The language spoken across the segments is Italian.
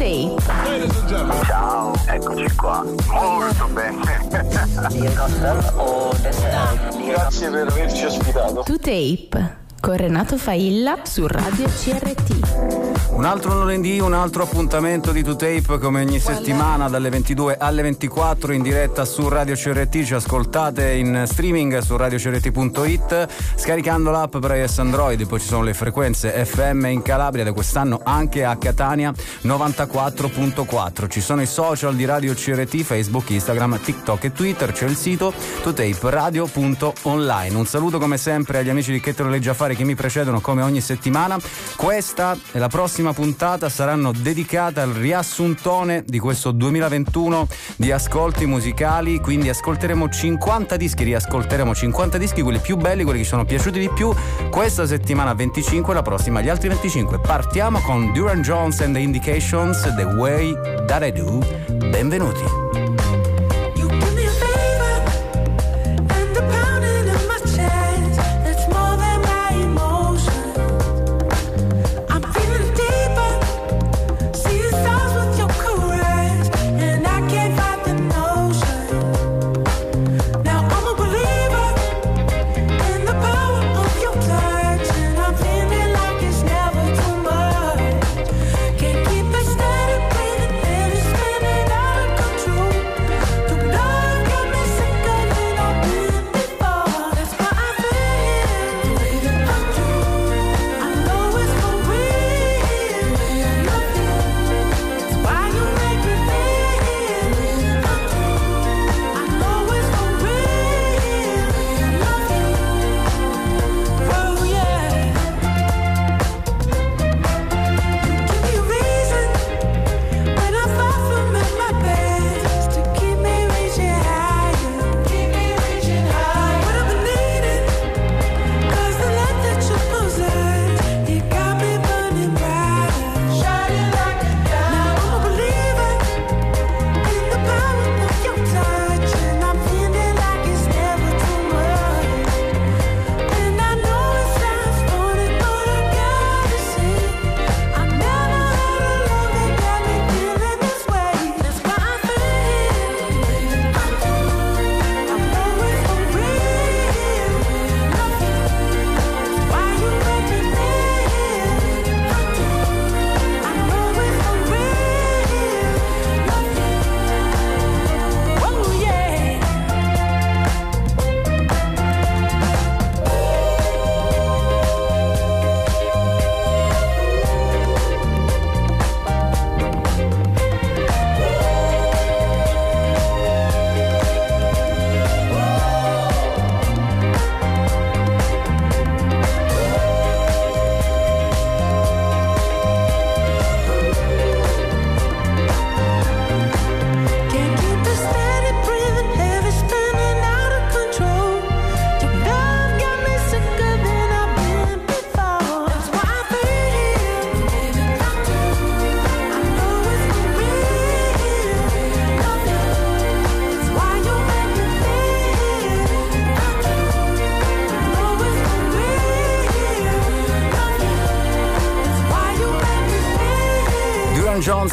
Tape. Ciao, eccoci qua. Molto bene. Grazie per averci ospitato. To Tape con Renato Failla su Radio CRT. Un altro lunedì, un altro appuntamento di 2Tape come ogni settimana dalle 22 alle 24 in diretta su Radio CRT, ci ascoltate in streaming su radiocrt.it scaricando l'app per iOS Android, poi ci sono le frequenze FM in Calabria da quest'anno anche a Catania 94.4. Ci sono i social di Radio CRT, Facebook, Instagram, TikTok e Twitter, c'è il sito 2taperadio.online. Un saluto come sempre agli amici di Che te lo leggi a fare che mi precedono come ogni settimana. Questa è la prossima puntata saranno dedicate al riassuntone di questo 2021 di ascolti musicali, quindi ascolteremo 50 dischi, riascolteremo 50 dischi, quelli più belli, quelli che ci sono piaciuti di più. Questa settimana 25, la prossima gli altri 25. Partiamo con Duran Jones and the Indications, The Way That I Do. Benvenuti.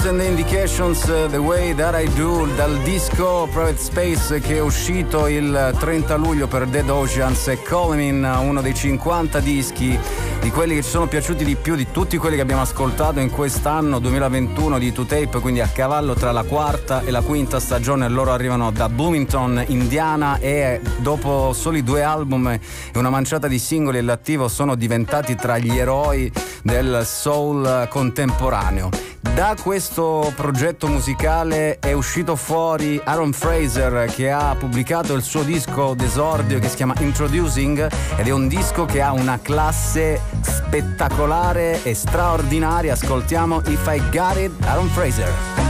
And Indications The Way That I Do dal disco Private Space che è uscito il 30 luglio per Dead Oceans e Coleman, uno dei 50 dischi di quelli che ci sono piaciuti di più di tutti quelli che abbiamo ascoltato in quest'anno 2021 di 2Tape, quindi a cavallo tra la quarta e la quinta stagione. Loro arrivano da Bloomington, Indiana e dopo soli due album e una manciata di singoli all'attivo sono diventati tra gli eroi del soul contemporaneo. Da questo progetto musicale è uscito fuori Aaron Fraser che ha pubblicato il suo disco d'esordio che si chiama Introducing ed è un disco che ha una classe spettacolare e straordinaria. Ascoltiamo If I Got It, Aaron Fraser.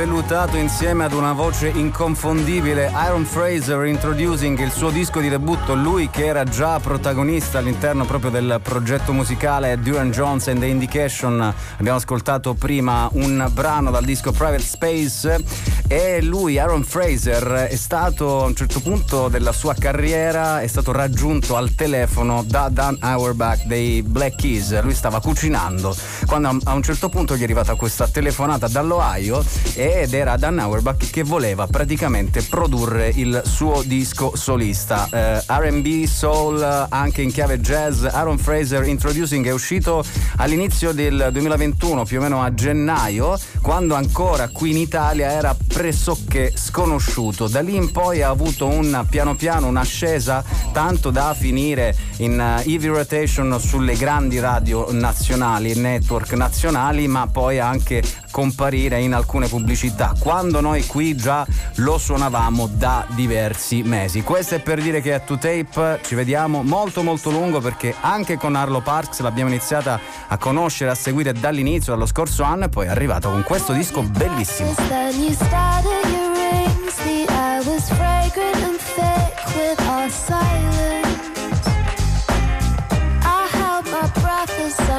Vellutato insieme ad una voce inconfondibile. Iron Fraser introducing il suo disco di debutto, lui che era già protagonista all'interno proprio del progetto musicale Duran Jones and the Indication. Abbiamo ascoltato prima un brano dal disco Private Space e lui, Aaron Fraser, è stato a un certo punto della sua carriera, è stato raggiunto al telefono da Dan Auerbach dei Black Keys. Lui stava cucinando quando a un certo punto gli è arrivata questa telefonata dall'Ohio ed era Dan Auerbach che voleva praticamente produrre il suo disco solista. Eh, RB, soul, anche in chiave jazz. Aaron Fraser Introducing è uscito all'inizio del 2021, più o meno a gennaio, quando ancora qui in Italia era pressoché sconosciuto. Da lì in poi ha avuto un piano piano un'ascesa tanto da finire in uh, EV rotation sulle grandi radio nazionali, network nazionali, ma poi anche comparire in alcune pubblicità, quando noi qui già lo suonavamo da diversi mesi. Questo è per dire che a 2Tape ci vediamo molto molto lungo perché anche con Arlo Parks l'abbiamo iniziata a conoscere, a seguire dall'inizio, dallo scorso anno e poi è arrivato con questo disco bellissimo.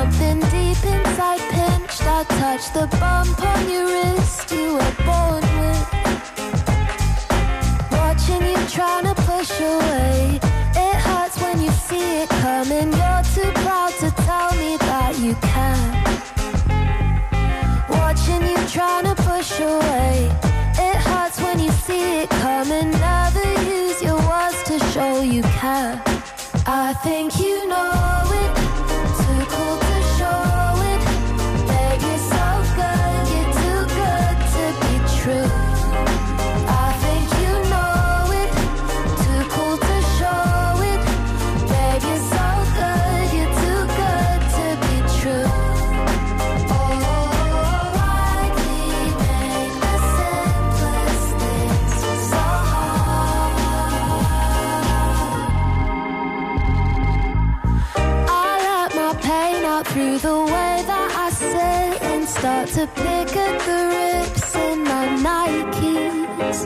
something deep inside I touched the bump on your wrist you were born with. Watching you trying to push away. It hurts when you see it coming. You're too proud to tell me that you can. Watching you trying to push away. It hurts when you see it coming. Never use your words to show you can. I think start to pick at the rips in my Nikes.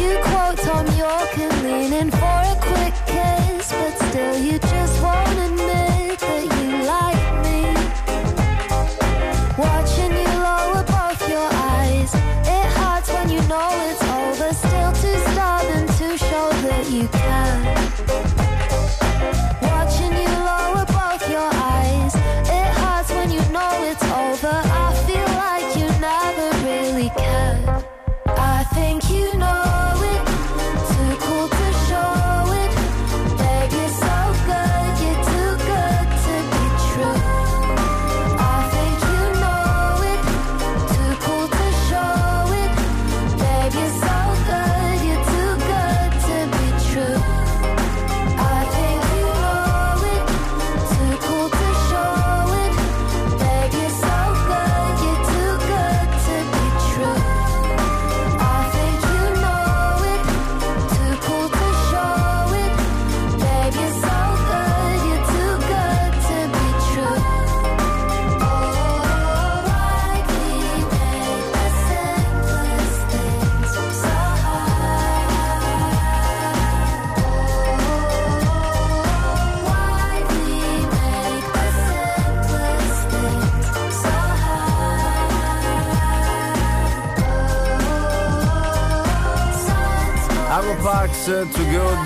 You quote Tom York and lean in for a quick kiss, but still you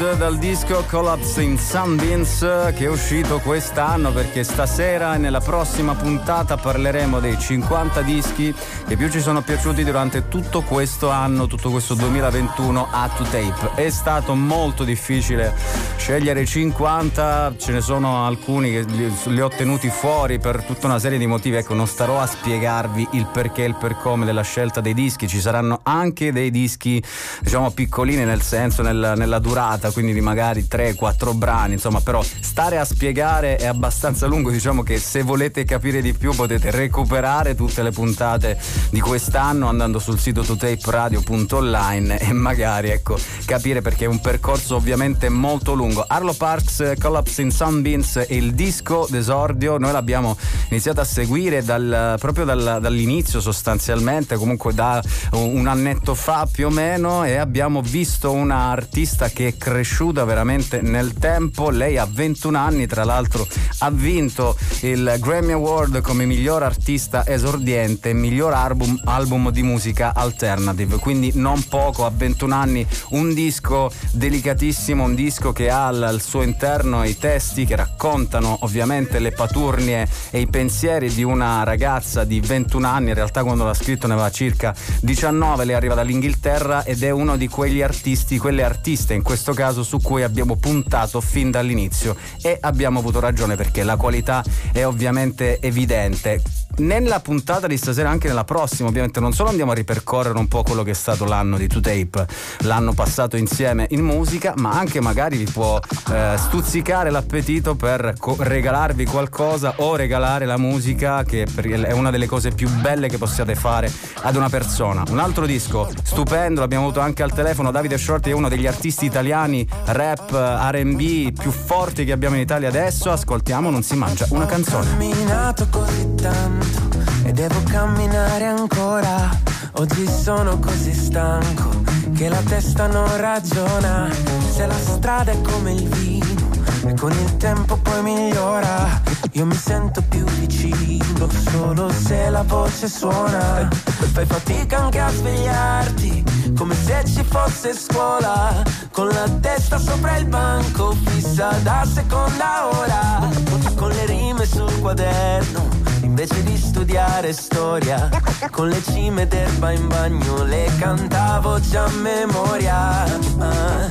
Dal disco Collapse in Sunbeams che è uscito quest'anno perché stasera e nella prossima puntata parleremo dei 50 dischi che più ci sono piaciuti durante tutto questo anno, tutto questo 2021 a to tape. È stato molto difficile scegliere 50, ce ne sono alcuni che li, li ho tenuti fuori per tutta una serie di motivi, ecco non starò a spiegarvi il perché e il per come della scelta dei dischi, ci saranno anche dei dischi diciamo piccolini nel senso nel, nella durata, quindi di magari 3-4 brani, insomma, però stare a spiegare è abbastanza lungo, diciamo che se volete capire di più potete recuperare tutte le puntate di quest'anno andando sul sito totaperadio.online e magari ecco capire perché è un percorso ovviamente molto lungo. Arlo Parks Collapse in Sunbeams è il disco d'esordio, noi l'abbiamo iniziato a seguire dal, proprio dal, dall'inizio sostanzialmente, comunque da un annetto fa più o meno e abbiamo visto una artista che è cresciuta veramente nel tempo. Lei ha 21 anni, tra l'altro ha vinto il Grammy Award come miglior artista esordiente e miglior album, album di musica alternative. Quindi non poco, a 21 anni, un disco delicatissimo, un disco che ha al suo interno i testi che raccontano ovviamente le paturnie e i pensieri di una ragazza di 21 anni, in realtà quando l'ha scritto ne aveva circa 19, lei arriva dall'Inghilterra ed è uno di quegli artisti, quelle artiste in questo caso su cui abbiamo puntato fin dall'inizio e abbiamo avuto ragione perché la qualità è ovviamente evidente nella puntata di stasera, anche nella prossima, ovviamente non solo andiamo a ripercorrere un po' quello che è stato l'anno di 2Tape, l'anno passato insieme in musica, ma anche magari vi può eh, stuzzicare l'appetito per co- regalarvi qualcosa o regalare la musica che è una delle cose più belle che possiate fare ad una persona. Un altro disco stupendo, l'abbiamo avuto anche al telefono, Davide Shorty è uno degli artisti italiani rap RB più forti che abbiamo in Italia adesso, ascoltiamo Non si mangia una canzone. Camminato così tanto tanto e devo camminare ancora. Oggi sono così stanco che la testa non ragiona. Se la strada è come il vino e con il tempo poi migliora, io mi sento più vicino solo se la voce suona. Fai fatica anche a svegliarti, come se ci fosse scuola, con la testa sopra il banco, fissa da seconda ora, con le rime sul quaderno Invece di studiare storia, con le cime d'erba in bagno le cantavo già a memoria. Ah,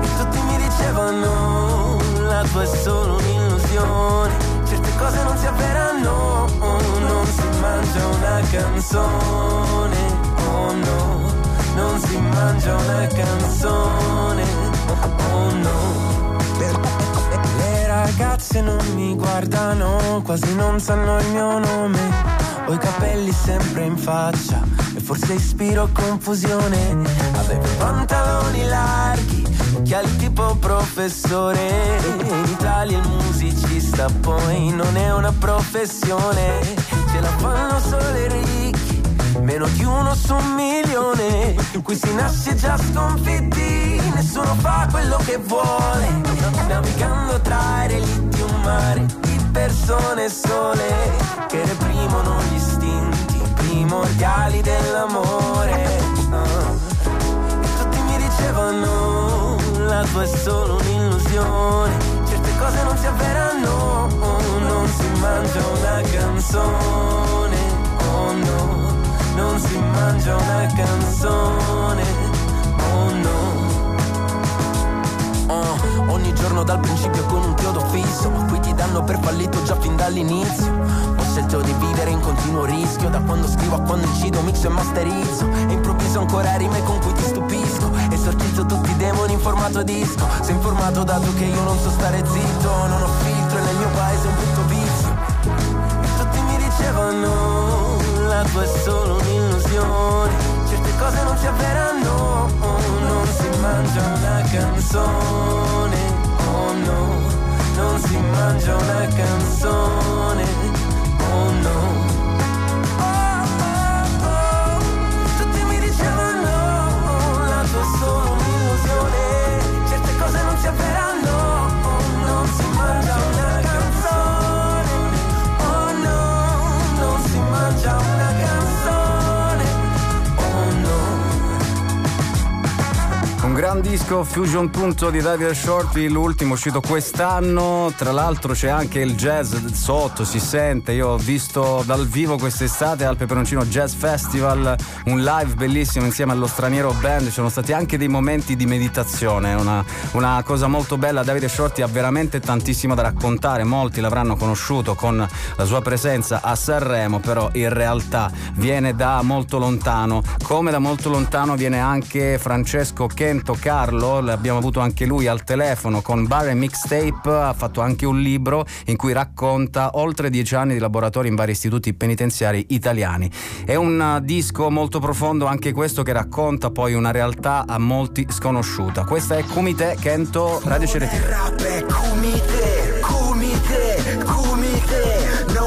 e tutti mi dicevano, la tua è solo un'illusione, certe cose non si avveranno, non si mangia una canzone, oh no, non si mangia una canzone, oh no ragazze non mi guardano, quasi non sanno il mio nome. Ho i capelli sempre in faccia e forse ispiro confusione. Avevo pantaloni larghi, occhiali tipo professore. In Italia il musicista poi non è una professione, ce la fanno solo i meno di uno su un milione, qui si nasce già sconfitti, nessuno fa quello che vuole, navigando tra i relitti un mare di persone sole che reprimono gli istinti primordiali dell'amore. E tutti mi dicevano, la tua è solo un'illusione, certe cose non si avveranno, non si mangia una canzone, oh no non si mangia una canzone, oh no. Oh, ogni giorno dal principio con un chiodo fisso, qui ti danno per fallito già fin dall'inizio. Ho scelto di vivere in continuo rischio, da quando scrivo a quando incido, mixo e masterizzo. E improvviso ancora rime con cui ti stupisco. Esorcizzo tutti i demoni in formato disco. Sei informato dato che io non so stare zitto, non ho filtro e nel mio paese un brutto vizio. E tutti mi dicevano la tua è solo un'illusione, certe cose non si avveranno, oh, non si mangia una canzone, oh no, non si mangia una canzone, oh no. Gran disco Fusion Punto di David Shorty, l'ultimo uscito quest'anno. Tra l'altro c'è anche il jazz sotto, si sente. Io ho visto dal vivo quest'estate al Peperoncino Jazz Festival un live bellissimo insieme allo straniero band. Ci sono stati anche dei momenti di meditazione, una, una cosa molto bella. Davide Shorty ha veramente tantissimo da raccontare. Molti l'avranno conosciuto con la sua presenza a Sanremo, però in realtà viene da molto lontano. Come da molto lontano viene anche Francesco Kent Roberto Carlo, l'abbiamo avuto anche lui al telefono con Bar e Mixtape, ha fatto anche un libro in cui racconta oltre dieci anni di laboratorio in vari istituti penitenziari italiani. È un disco molto profondo anche questo che racconta poi una realtà a molti sconosciuta. Questa è Kumite Kento Radio CRT.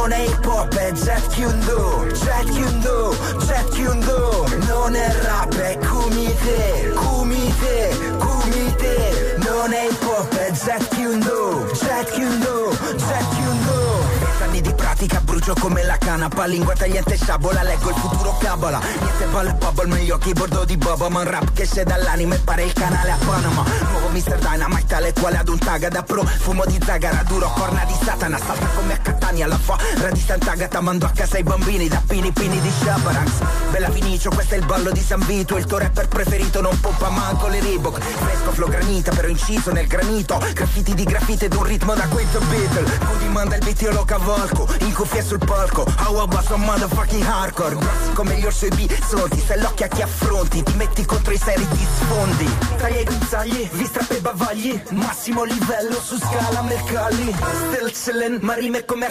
Non è hip hop, è Jet Kyundo, Jet Kyundo, Jet Kyundo, non è rap, è Kumite, Kumite, Kumite, non è hip hop, è Jet Kyundo, Jet Kyundo, Jet Kyundo. Vent'anni di pratica brucio come la canapa Lingua tagliente sciabola, leggo il futuro cabola Niente balle bubble, meglio keyboard di Boba Man rap che esce dall'anima e pare il canale a Panama Nuovo Mr. Dynamite tale quale ad un taga pro Fumo di zagara duro, corna di satana Salta come a Catania, la fa. Radistante agata Mando a casa i bambini da pini pini di Shabaranx Bella Vinicio, questo è il ballo di San Vito. Il tuo rapper preferito non pompa manco le Reebok. Fresco flow granita, però inciso nel granito. Graffiti di graffiti ed un ritmo da quinto Beatle Cody manda il beat io lo cavalco In cuffia sul palco. How about some motherfucking hardcore? Grossi come gli orsi e bisonti Se l'occhio a chi affronti Ti metti contro i seri ti sfondi. Taglia i guinzagli, vi strappa bavagli. Massimo livello su scala Mercalli. Still chillin', ma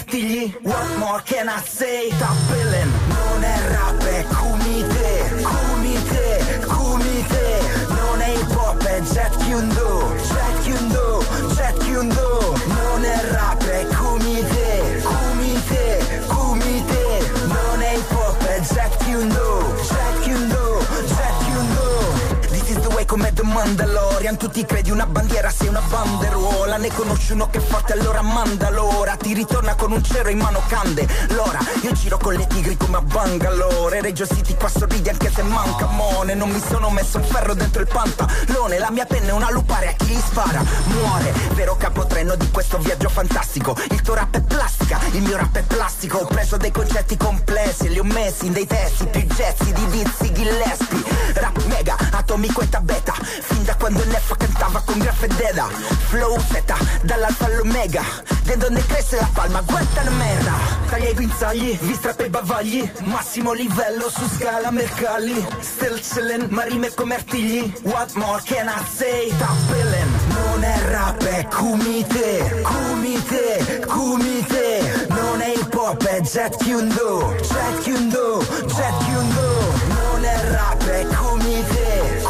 artigli What more can I say? Billin' Non è rap, è kumite Kumite, kumite Non è hip hop, è jet kyundo Jet kyundo, jet kyundo Non è rap, è kumite Mandalorian Tu ti credi una bandiera, sei una banderuola. Ne conosci uno che è forte, allora mandalora Ti ritorna con un cero in mano cande L'ora, io giro con le tigri come a Bangalore. Reggio City qua sorridi anche se manca mone. Non mi sono messo un ferro dentro il pantalone. La mia penna è una lupare a chi gli spara. Muore, vero capotreno di questo viaggio fantastico. Il tuo rap è plastica, il mio rap è plastico. Ho preso dei concetti complessi e li ho messi in dei testi Più jazzy di vizi Gillespie Rap mega, atomico e tabeta Fin da quando Neffa cantava con Graff e Deda Flow zeta, dall'alfa all'omega. De donde cresce la palma, guarda la merda. Taglia i guinzagli, vi strappa i bavagli. Massimo livello su scala Mercalli. Still chillin', ma rime come artigli What more can I say? Billin' Non è rap, è kumite. Kumite, kumite. Non è hip hop, è jet kyundo. Jet kyundo, jet kyundo. Non è rap, è kumite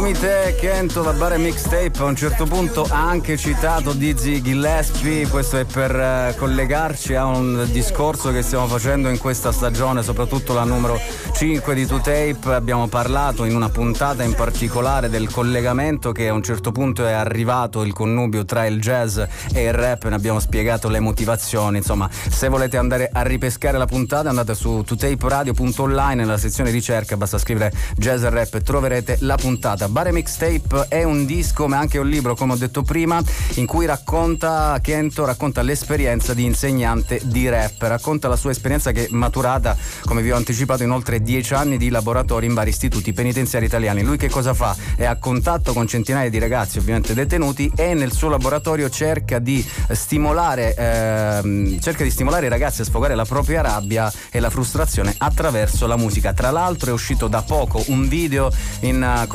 Kumite Kento da Bare Mixtape a un certo punto ha anche citato Dizzy Gillespie, questo è per eh, collegarci a un discorso che stiamo facendo in questa stagione, soprattutto la numero 5 di 2 Tape, abbiamo parlato in una puntata in particolare del collegamento che a un certo punto è arrivato il connubio tra il jazz e il rap, ne abbiamo spiegato le motivazioni, insomma se volete andare a ripescare la puntata andate su 2taperadio.online nella sezione ricerca, basta scrivere jazz e rap e troverete la puntata. Bare Mixtape è un disco ma anche un libro, come ho detto prima, in cui racconta, Kento racconta l'esperienza di insegnante di rap, racconta la sua esperienza che è maturata, come vi ho anticipato, in oltre dieci anni di laboratori in vari istituti penitenziari italiani. Lui che cosa fa? È a contatto con centinaia di ragazzi, ovviamente detenuti, e nel suo laboratorio cerca di stimolare, ehm, cerca di stimolare i ragazzi a sfogare la propria rabbia e la frustrazione attraverso la musica. Tra l'altro è uscito da poco un video in uh,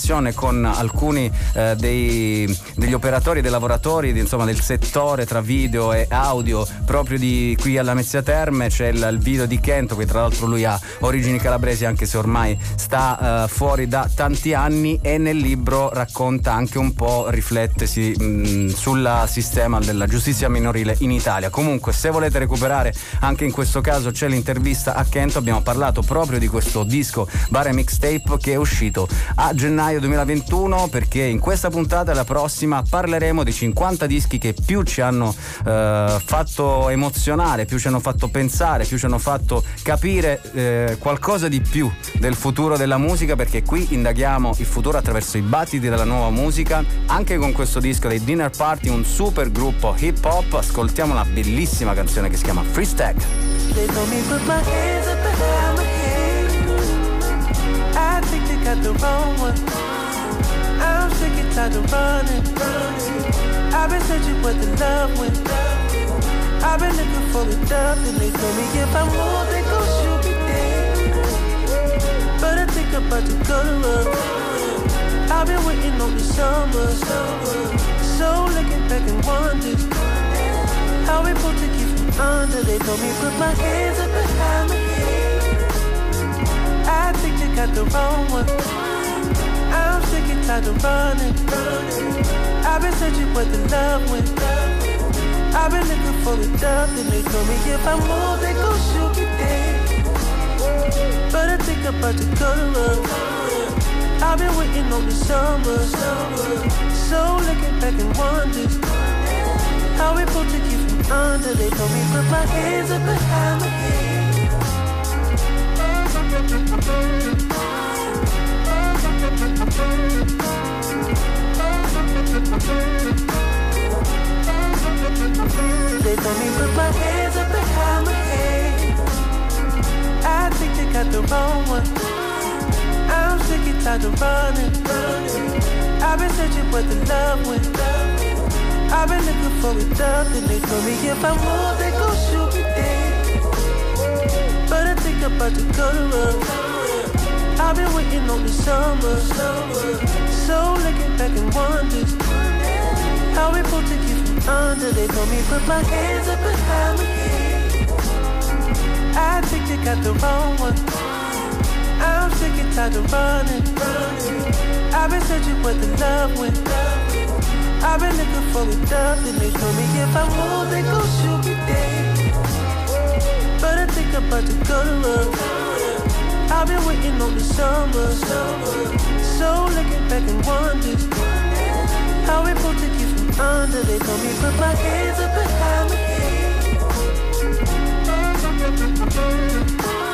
collaborazione con alcuni eh, dei, degli operatori, dei lavoratori di, insomma, del settore tra video e audio proprio di qui alla Mezzia Terme. C'è il, il video di Kento, che tra l'altro lui ha origini calabresi anche se ormai sta eh, fuori da tanti anni e nel libro racconta anche un po', riflettesi mh, sul sistema della giustizia minorile in Italia. Comunque se volete recuperare anche in questo caso c'è l'intervista a Kento, abbiamo parlato proprio di questo disco Bare Mixtape che è uscito a gennaio 2021 perché in questa puntata e la prossima parleremo dei 50 dischi che più ci hanno eh, fatto emozionare, più ci hanno fatto pensare, più ci hanno fatto capire eh, qualcosa di più del futuro della musica perché qui indaghiamo il futuro attraverso i battiti della nuova musica, anche con questo disco dei Dinner Party, un super gruppo hip hop, ascoltiamo una bellissima canzone che si chiama Free Stack. Got the wrong one. I'm sick and tired of running. I've been searching for the love went. I've been looking for the dove, and they told me if I move, they gon' shoot me dead. But I think I'm about to work. I've been waiting on the summer, so looking back and wondering how we supposed to keep from under. They told me put my hands up behind my I think they got the wrong one. I'm sick and tired of running. I've been searching for the love when I've been looking for the dove, and they told me if I move, they gon' shoot me dead. But I think about to go to. I've been waiting on the summer, so looking back and wondering how we supposed to keep from under. They told me put my hands up behind my head. They told me put my hands up behind my head. I think they got the wrong one. I'm sick and tired of running. I've been searching for the love when I've been looking for it up, and they told me if I move, they gon' shoot me dead But I think about to go to work. I've been waiting on the summer, so looking back and wonder how we supposed to keep from under. They told me put my hands up behind my head. I think they got the wrong one. I'm sick and tired of running. I've been searching for the love when I've been looking for a dove, and they told me if I move, they gon' shoot me dead. But I think I'm about to go to work. I've been waiting on the summer. So looking back and wonder how we supposed to keep from under. They told me put my hands up behind my head.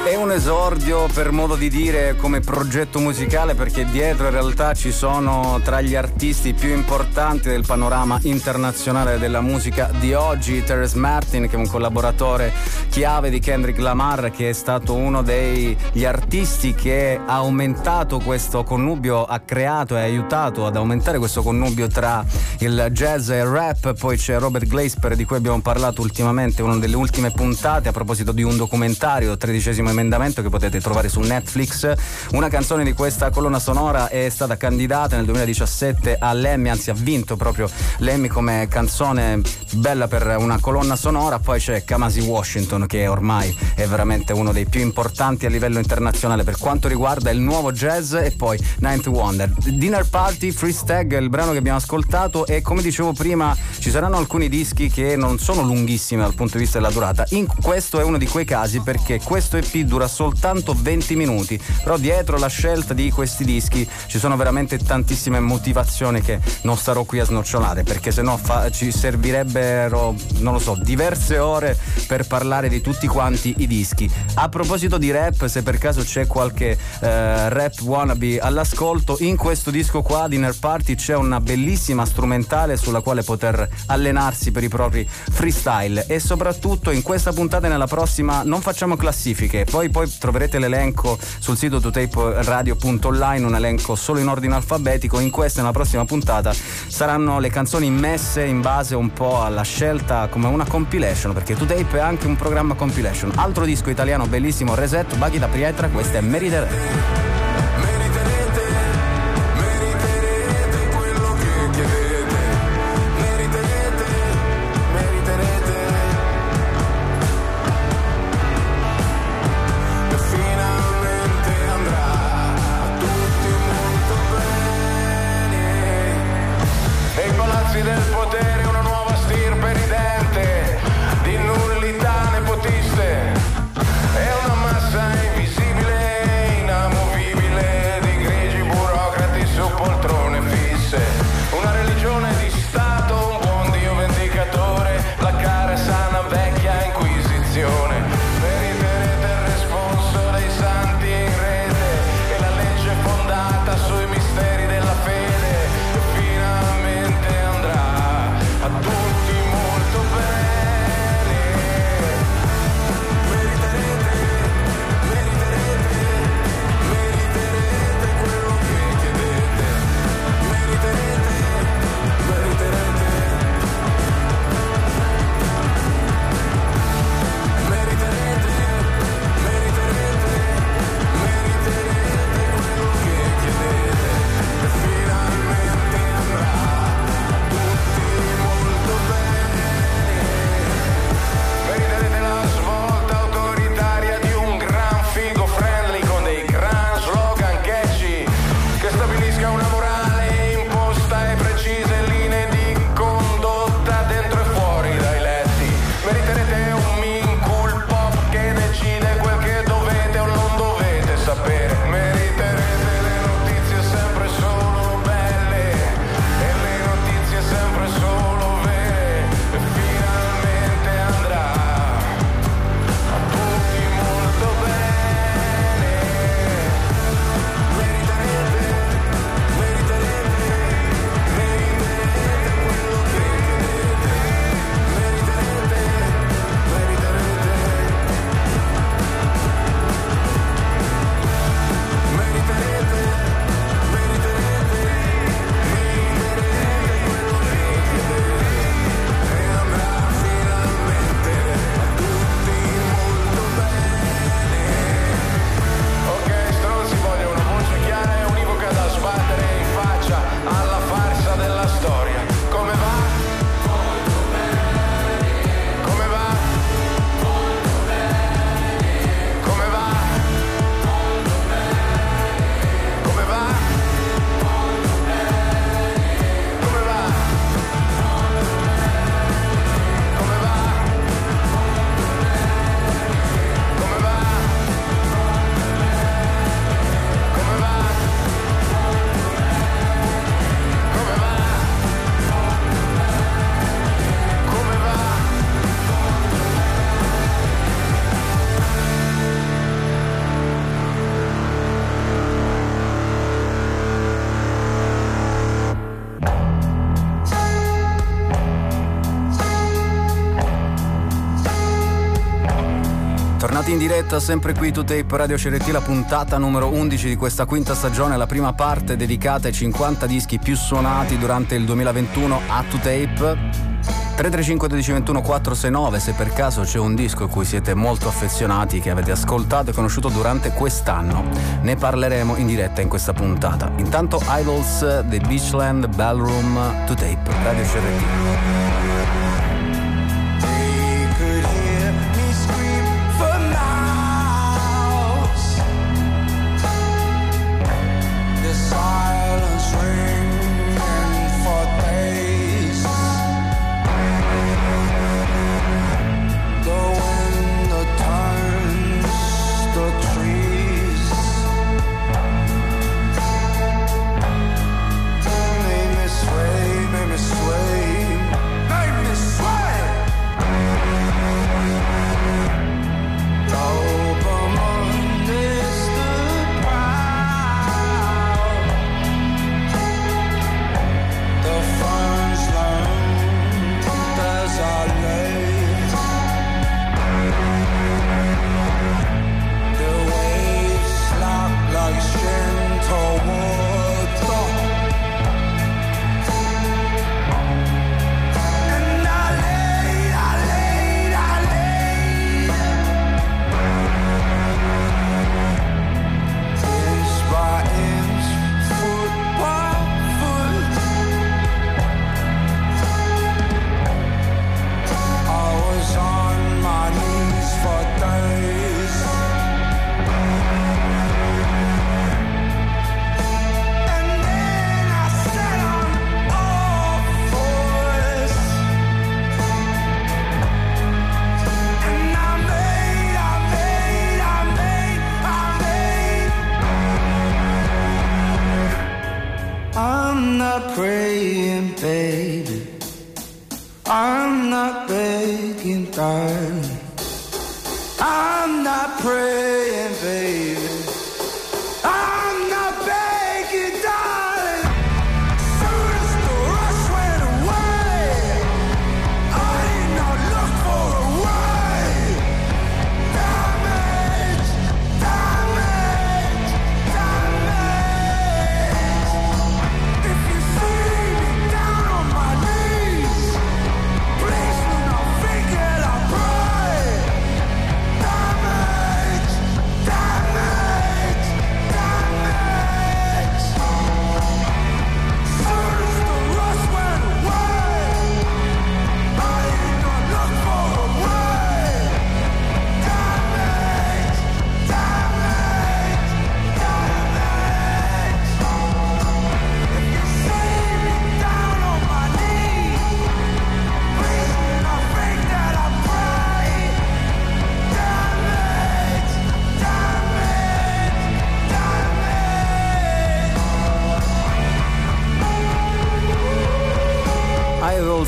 È un esordio per modo di dire come progetto musicale perché dietro in realtà ci sono tra gli artisti più importanti del panorama internazionale della musica di oggi Terence Martin che è un collaboratore chiave di Kendrick Lamar che è stato uno degli artisti che ha aumentato questo connubio, ha creato e aiutato ad aumentare questo connubio tra il jazz e il rap, poi c'è Robert Glasper di cui abbiamo parlato ultimamente, una delle ultime puntate a proposito di un documentario, tredicesimo emendamento che potete trovare su Netflix. Una canzone di questa colonna sonora è stata candidata nel 2017 all'Emmy, anzi ha vinto proprio l'Emmy come canzone bella per una colonna sonora. Poi c'è Kamasi Washington che ormai è veramente uno dei più importanti a livello internazionale per quanto riguarda il nuovo jazz e poi Ninth Wonder. Dinner Party, Free Stag, il brano che abbiamo ascoltato e come dicevo prima ci saranno alcuni dischi che non sono lunghissimi dal punto di vista della durata. In questo è uno di quei casi perché questo EP dura soltanto 20 minuti, però dietro la scelta di questi dischi ci sono veramente tantissime motivazioni che non starò qui a snocciolare perché sennò fa, ci servirebbero, non lo so, diverse ore per parlare di tutti quanti i dischi. A proposito di rap, se per caso c'è qualche eh, rap wannabe all'ascolto, in questo disco qua, Dinner Party, c'è una bellissima strumentale sulla quale poter allenarsi per i propri freestyle e soprattutto in questa puntata e nella prossima non facciamo classifiche, poi, poi troverete l'elenco sul sito tutaperadio.online, un elenco solo in ordine alfabetico. In questa e nella prossima puntata saranno le canzoni messe in base un po' alla scelta come una compilation, perché Tutape è anche un programma compilation. Altro disco italiano bellissimo, Reset, Baghi da Pietra, questa è Meriterei. In diretta sempre qui to Tape Radio CRT, la puntata numero 11 di questa quinta stagione, la prima parte dedicata ai 50 dischi più suonati durante il 2021 a to Tape. 335 1221 469 se per caso c'è un disco a cui siete molto affezionati che avete ascoltato e conosciuto durante quest'anno ne parleremo in diretta in questa puntata intanto Idols The Beachland Ballroom to Tape Radio CRT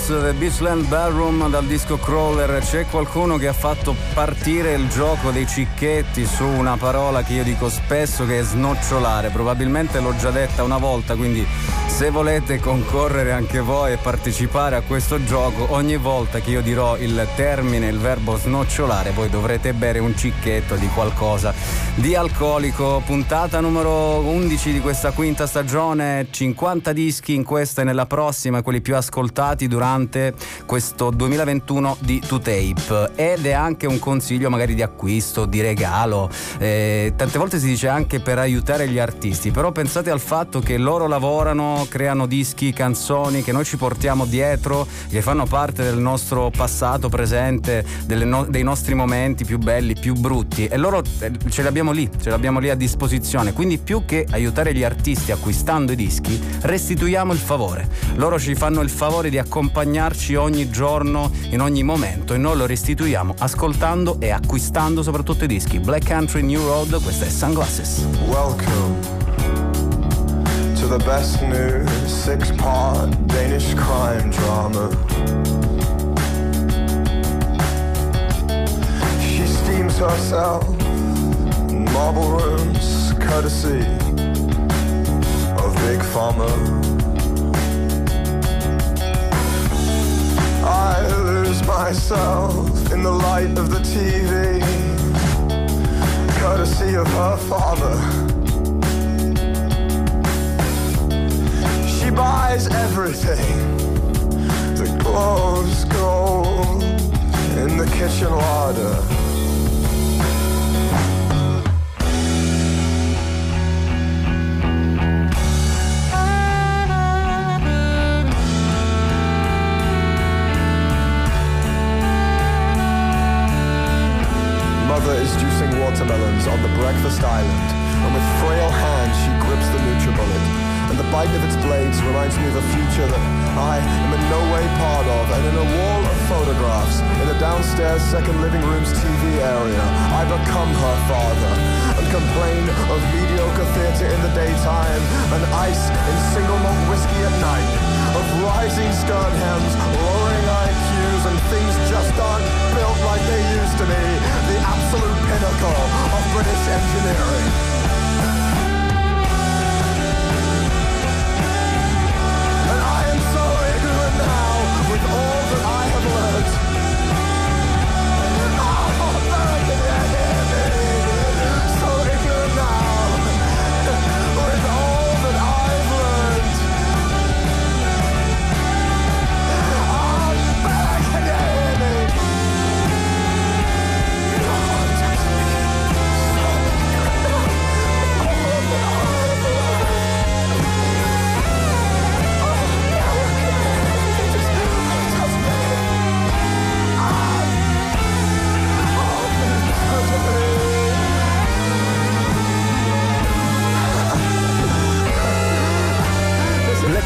The Beachland Ballroom dal disco Crawler. C'è qualcuno che ha fatto partire il gioco dei cicchetti su una parola che io dico spesso che è snocciolare. Probabilmente l'ho già detta una volta, quindi se volete concorrere anche voi e partecipare a questo gioco, ogni volta che io dirò il termine, il verbo snocciolare, voi dovrete bere un cicchetto di qualcosa di alcolico. Puntata numero 11 di questa quinta stagione, 50 dischi in questa e nella prossima, quelli più ascoltati durante questo 2021 di 2Tape. Ed è anche un consiglio magari di acquisto, di regalo. Eh, tante volte si dice anche per aiutare gli artisti, però pensate al fatto che loro lavorano creano dischi, canzoni che noi ci portiamo dietro, che fanno parte del nostro passato, presente, no- dei nostri momenti più belli, più brutti e loro eh, ce li abbiamo lì, ce li abbiamo lì a disposizione. Quindi più che aiutare gli artisti acquistando i dischi, restituiamo il favore. Loro ci fanno il favore di accompagnarci ogni giorno, in ogni momento e noi lo restituiamo ascoltando e acquistando soprattutto i dischi. Black Country New Road, questa è Sunglasses. Welcome. The best new six part Danish crime drama. She steams herself in marble rooms, courtesy of Big Pharma. I lose myself in the light of the TV courtesy of her father. Buys everything that glows gold in the kitchen larder. mother is juicing watermelons on the breakfast island, and with frail hands she grips the NutriBullet. And the bite of its blades reminds me of a future that I am in no way part of. And in a wall of photographs, in the downstairs second living room's TV area, I become her father and complain of mediocre theatre in the daytime and ice in single malt whiskey at night, of rising skirt hems, lowering IQs, and things just aren't built like they used to be. The absolute pinnacle of British engineering.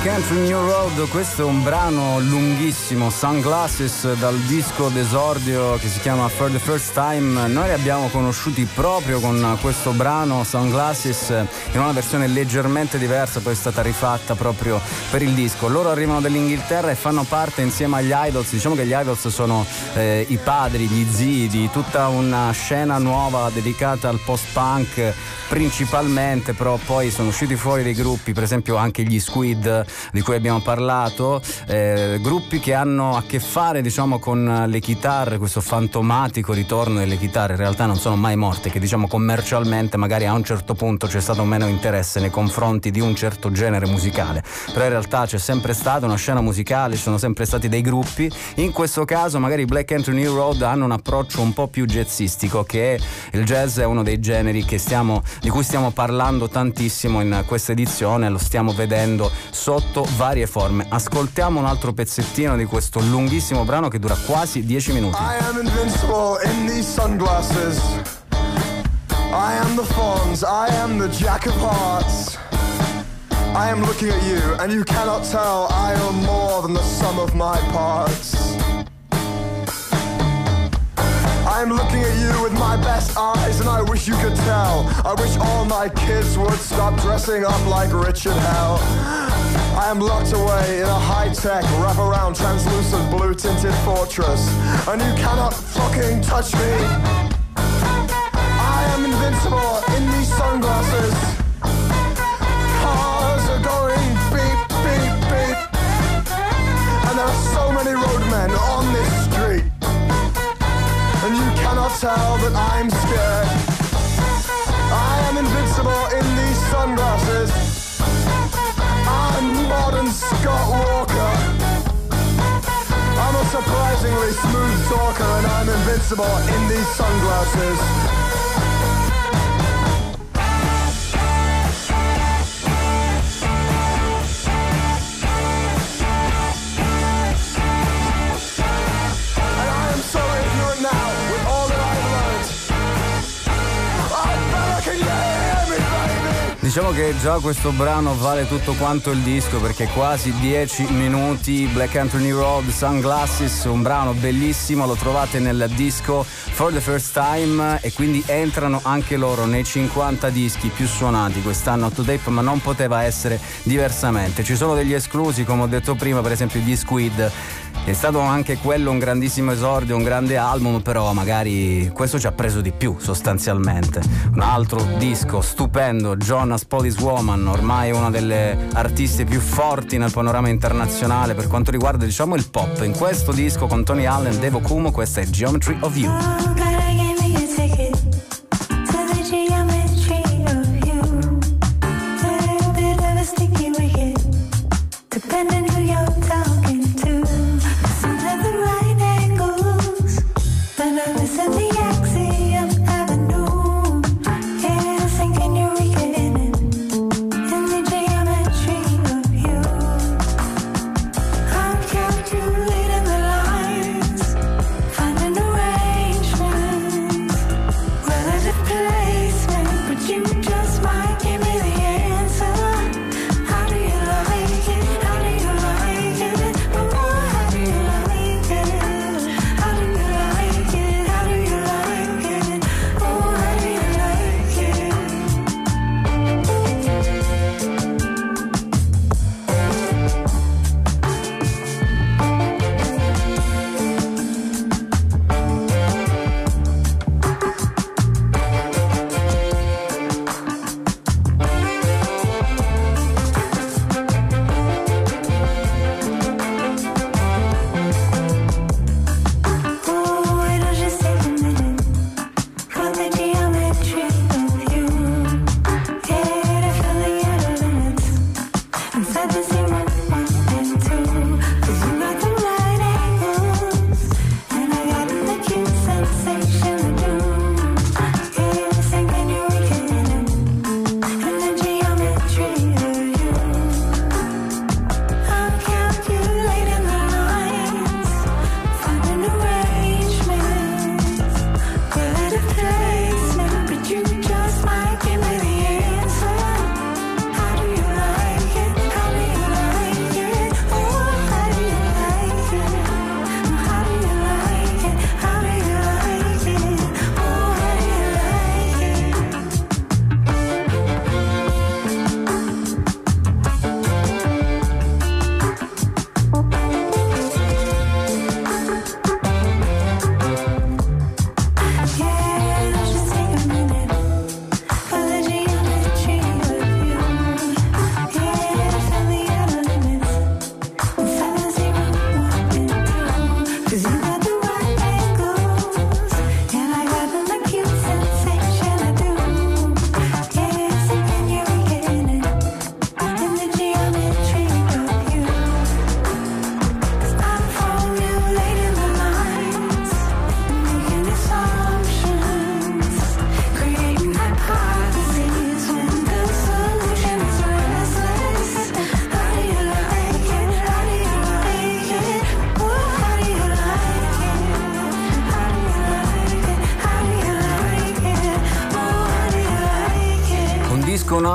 Country New Road, questo è un brano lunghissimo, Sunglasses dal disco d'esordio che si chiama For the First Time. Noi li abbiamo conosciuti proprio con questo brano Sunglasses in una versione leggermente diversa, poi è stata rifatta proprio per il disco. Loro arrivano dall'Inghilterra e fanno parte insieme agli Idols, diciamo che gli Idols sono eh, i padri, gli zii di tutta una scena nuova dedicata al post-punk principalmente, però poi sono usciti fuori dei gruppi, per esempio anche gli Squid di cui abbiamo parlato, eh, gruppi che hanno a che fare diciamo con le chitarre, questo fantomatico ritorno delle chitarre, in realtà non sono mai morte, che diciamo commercialmente magari a un certo punto c'è stato meno interesse nei confronti di un certo genere musicale, però in realtà c'è sempre stata una scena musicale, ci sono sempre stati dei gruppi, in questo caso magari Black Country New Road hanno un approccio un po' più jazzistico, che il jazz è uno dei generi stiamo, di cui stiamo parlando tantissimo in questa edizione, lo stiamo vedendo sotto varie forme. Ascoltiamo un altro pezzettino di questo lunghissimo brano che dura quasi 10 minuti. I am invincible in these sunglasses. I am the fawns, I am the jack of hearts. I am looking at you, and you cannot tell I am more than the sum of my parts. I'm looking at you with my best eyes, and I wish you could tell. I wish all my kids would stop dressing up like Richard Hell. I am locked away in a high-tech, wraparound, translucent, blue-tinted fortress, and you cannot fucking touch me. I am invincible in these sunglasses. Tell that I'm scared. I am invincible in these sunglasses. I'm modern Scott Walker. I'm a surprisingly smooth talker and I'm invincible in these sunglasses. Diciamo che già questo brano vale tutto quanto il disco perché quasi 10 minuti Black New Road Sunglasses, un brano bellissimo, lo trovate nel disco For the First Time e quindi entrano anche loro nei 50 dischi più suonati quest'anno a Tape, ma non poteva essere diversamente. Ci sono degli esclusi, come ho detto prima, per esempio gli Squid. È stato anche quello un grandissimo esordio, un grande album, però magari questo ci ha preso di più sostanzialmente. Un altro disco stupendo, Jonas Police Woman, ormai una delle artiste più forti nel panorama internazionale per quanto riguarda diciamo il pop. In questo disco con Tony Allen, Devo Kumo, questa è Geometry of You.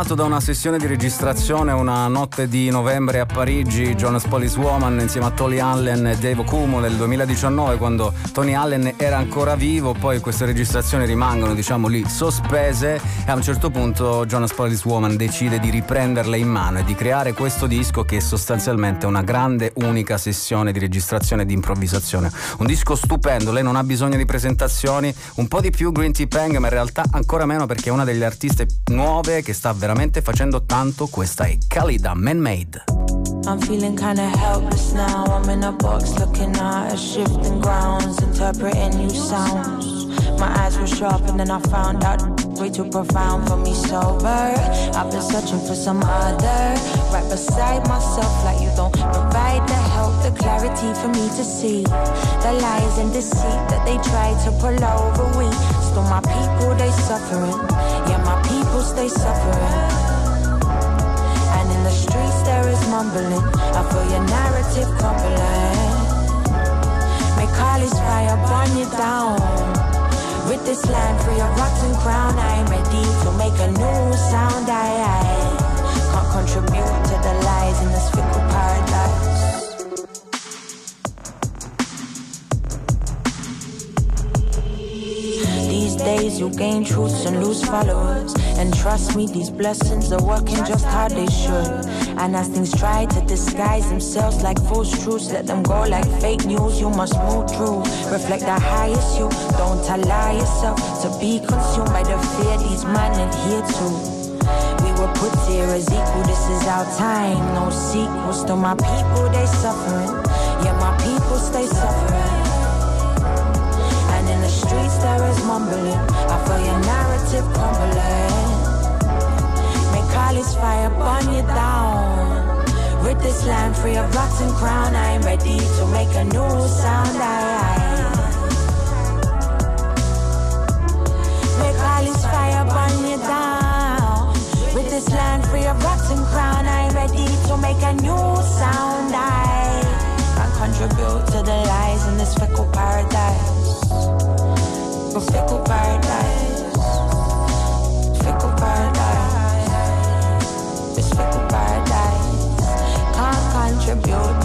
Nato da una sessione di registrazione una notte di novembre a Parigi, Jonas Police Woman insieme a Tony Allen e Dave Cumo nel 2019 quando Tony Allen era ancora vivo, poi queste registrazioni rimangono diciamo lì sospese e a un certo punto Jonas Police Woman decide di riprenderle in mano e di creare questo disco che è sostanzialmente una grande unica sessione di registrazione e di improvvisazione. Un disco stupendo, lei non ha bisogno di presentazioni, un po' di più Green Tea Pang ma in realtà ancora meno perché è una delle artiste nuove che sta veramente facendo tanto, questa è Kalida Man Made. I'm feeling kinda helpless now. I'm in a box looking at shifting grounds, interpreting new sounds. My eyes were sharp and then I found out way too profound for me sober. I've been searching for some other right beside myself, like you don't the clarity for me to see the lies and deceit that they try to pull over. We still my people, they suffering. Yeah, my people stay suffering. And in the streets there is mumbling. I feel your narrative crumbling. Make all this fire burn you down. With this land for your rotten crown, I'm ready to make a new sound. I, I can't contribute to the lies in this fickle paradise. Days you gain truths and lose followers. And trust me, these blessings are working just how they should. And as things try to disguise themselves like false truths, let them go like fake news. You must move through, reflect the highest you. Don't allow yourself to be consumed by the fear these men adhere to. We were put here as equal, this is our time. No sequels to my people, they suffering. Yeah, my people stay suffering. There is mumbling. I feel your narrative crumbling all this fire burn you down. Rid this land free of rotten crown. I'm ready to make a new sound. I, I. Make all this fire burn you down. With this land free of rotten crown. I'm ready to make a new sound. I can contribute to the lies in this fickle paradise a fickle paradise. Fickle paradise. Fickle paradise. Can't contribute.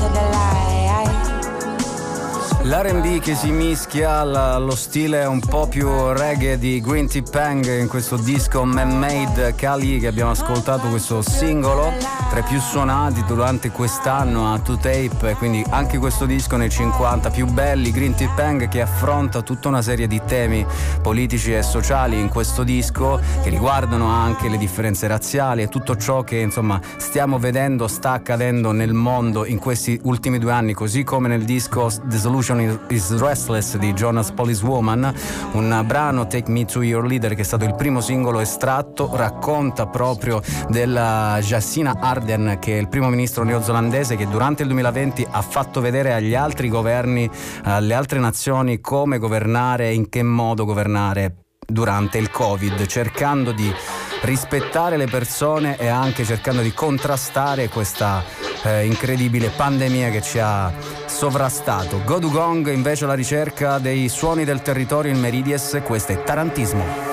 L'RB che si mischia allo stile un po' più reggae di Green Tea Pang in questo disco Man-Made Kali che abbiamo ascoltato questo singolo tra i più suonati durante quest'anno a Two Tape quindi anche questo disco nei 50 più belli Green Tea Pang che affronta tutta una serie di temi politici e sociali in questo disco che riguardano anche le differenze razziali e tutto ciò che insomma stiamo vedendo sta accadendo nel mondo in questi ultimi due anni così come nel disco The Solution Is Restless di Jonas Police Woman, un brano Take Me to Your Leader che è stato il primo singolo estratto, racconta proprio della Jacinda Arden che è il primo ministro neozelandese che durante il 2020 ha fatto vedere agli altri governi, alle altre nazioni come governare e in che modo governare durante il Covid, cercando di rispettare le persone e anche cercando di contrastare questa eh, incredibile pandemia che ci ha sovrastato. Godugong invece alla ricerca dei suoni del territorio in Meridies, questo è tarantismo.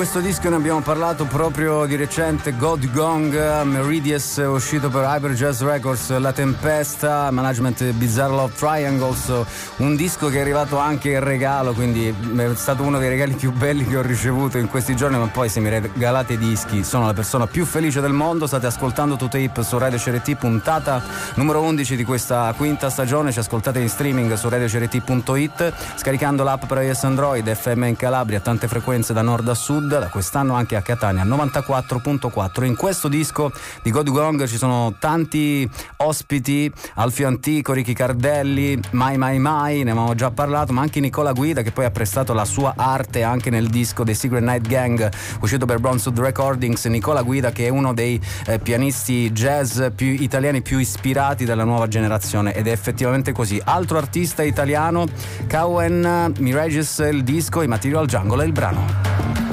Questo disco ne abbiamo parlato proprio di recente, God Gong, Meridius, uscito per Hyper Jazz Records, La Tempesta, Management Bizarre Love Triangles, un disco che è arrivato anche in regalo, quindi è stato uno dei regali più belli che ho ricevuto in questi giorni, ma poi se mi regalate i dischi sono la persona più felice del mondo, state ascoltando To Tape su Radio CRT, puntata numero 11 di questa quinta stagione, ci ascoltate in streaming su radiocrt.it, scaricando l'app per iOS Android, FM in Calabria, tante frequenze da nord a sud, da quest'anno anche a Catania 94.4. In questo disco di God Gong ci sono tanti ospiti, Alfio Antico, Ricky Cardelli, Mai Mai Mai, ne avevamo già parlato, ma anche Nicola Guida che poi ha prestato la sua arte anche nel disco dei Secret Night Gang uscito per Bronzewood Recordings. Nicola Guida che è uno dei eh, pianisti jazz più italiani più ispirati della nuova generazione ed è effettivamente così. Altro artista italiano, Cowen, Mirages il disco, i Material Jungle e il brano.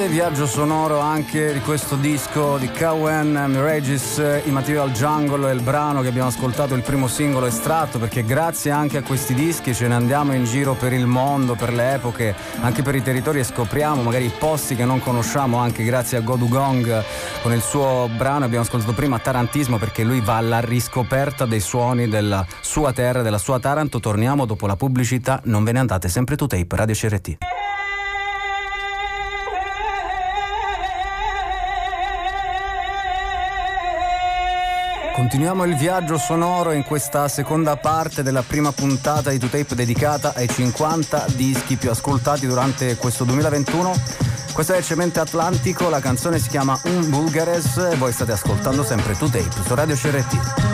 Grande viaggio sonoro anche di questo disco di Cowen, Regis, i Material Jungle e il brano che abbiamo ascoltato, il primo singolo estratto, perché grazie anche a questi dischi ce ne andiamo in giro per il mondo, per le epoche, anche per i territori e scopriamo magari i posti che non conosciamo, anche grazie a Godu Gong con il suo brano abbiamo ascoltato prima Tarantismo perché lui va alla riscoperta dei suoni della sua terra, della sua Taranto. Torniamo dopo la pubblicità, non ve ne andate sempre tu tape, Radio CRT. Continuiamo il viaggio sonoro in questa seconda parte della prima puntata di 2Tape dedicata ai 50 dischi più ascoltati durante questo 2021. Questo è Cemente Atlantico, la canzone si chiama Un Bulgares e voi state ascoltando sempre 2Tape su Radio CRT.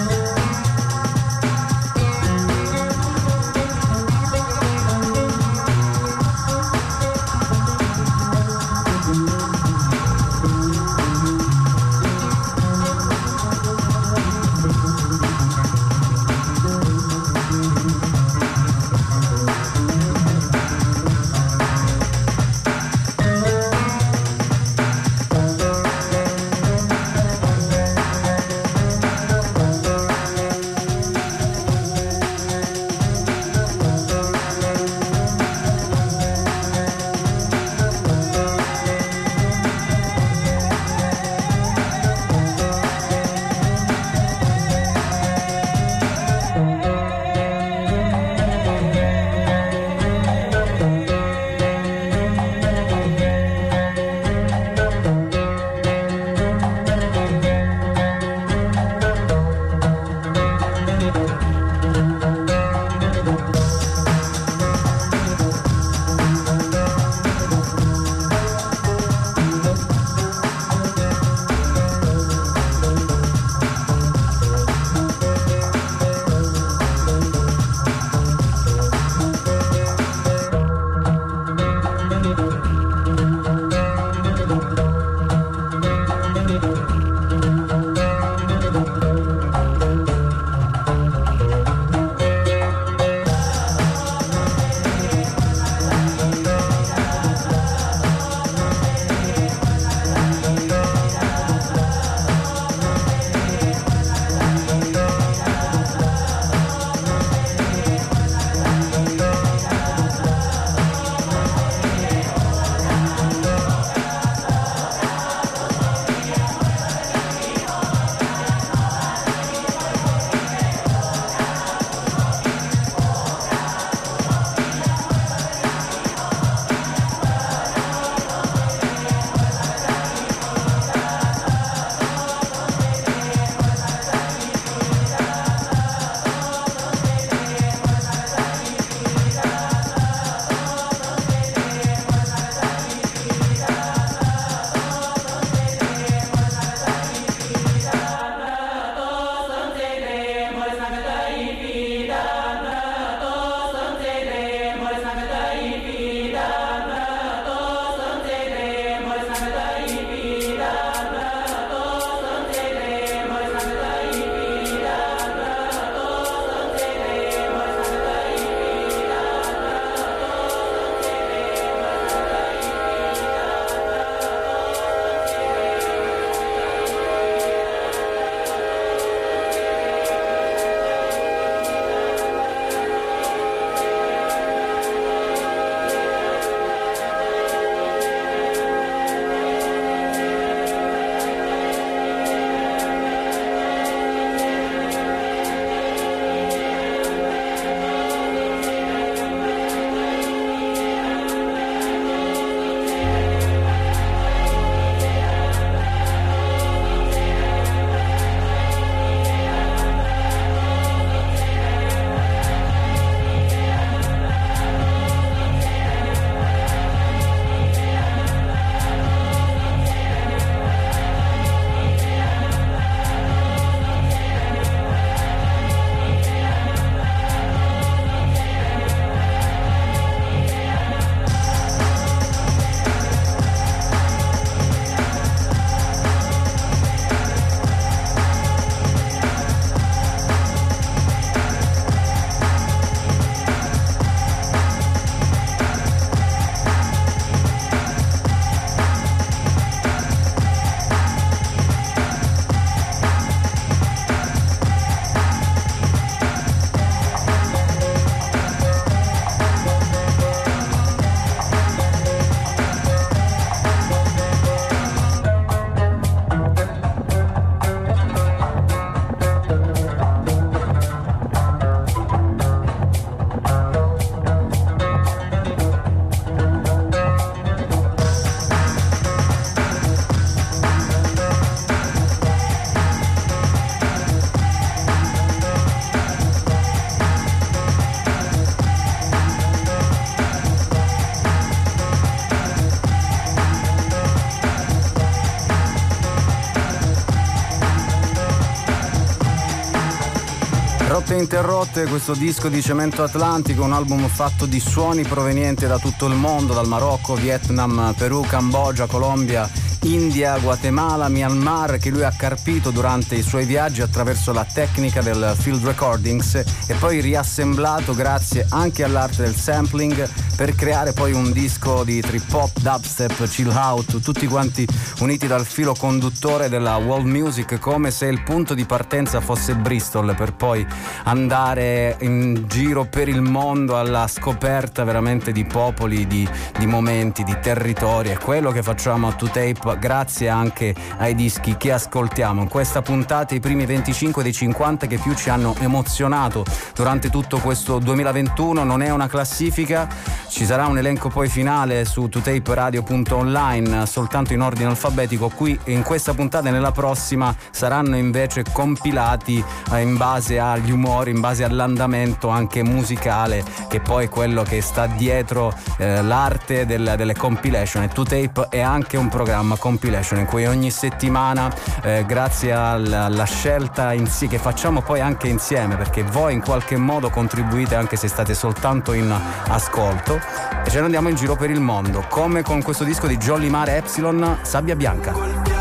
Interrotte, questo disco di Cemento Atlantico, un album fatto di suoni provenienti da tutto il mondo, dal Marocco, Vietnam, Perù, Cambogia, Colombia, India, Guatemala, Myanmar, che lui ha carpito durante i suoi viaggi attraverso la tecnica del field recordings e poi riassemblato grazie anche all'arte del sampling per creare poi un disco di trip hop, dubstep, chill out, tutti quanti uniti dal filo conduttore della world music come se il punto di partenza fosse Bristol per poi andare in giro per il mondo alla scoperta veramente di popoli, di, di momenti, di territori. È quello che facciamo a 2Tape grazie anche ai dischi che ascoltiamo. In questa puntata i primi 25 dei 50 che più ci hanno emozionato durante tutto questo 2021 non è una classifica, ci sarà un elenco poi finale su 2taperadio.online soltanto in ordine alfabetico. Qui in questa puntata e nella prossima saranno invece compilati eh, in base agli umori, in base all'andamento anche musicale che poi è quello che sta dietro eh, l'arte del, delle compilation. E 2Tape è anche un programma compilation in cui ogni settimana eh, grazie alla, alla scelta sì, che facciamo poi anche insieme perché voi in qualche modo contribuite anche se state soltanto in ascolto. E ce ne andiamo in giro per il mondo come con questo disco di Jolly Mare Epsilon Sabbia Bianca.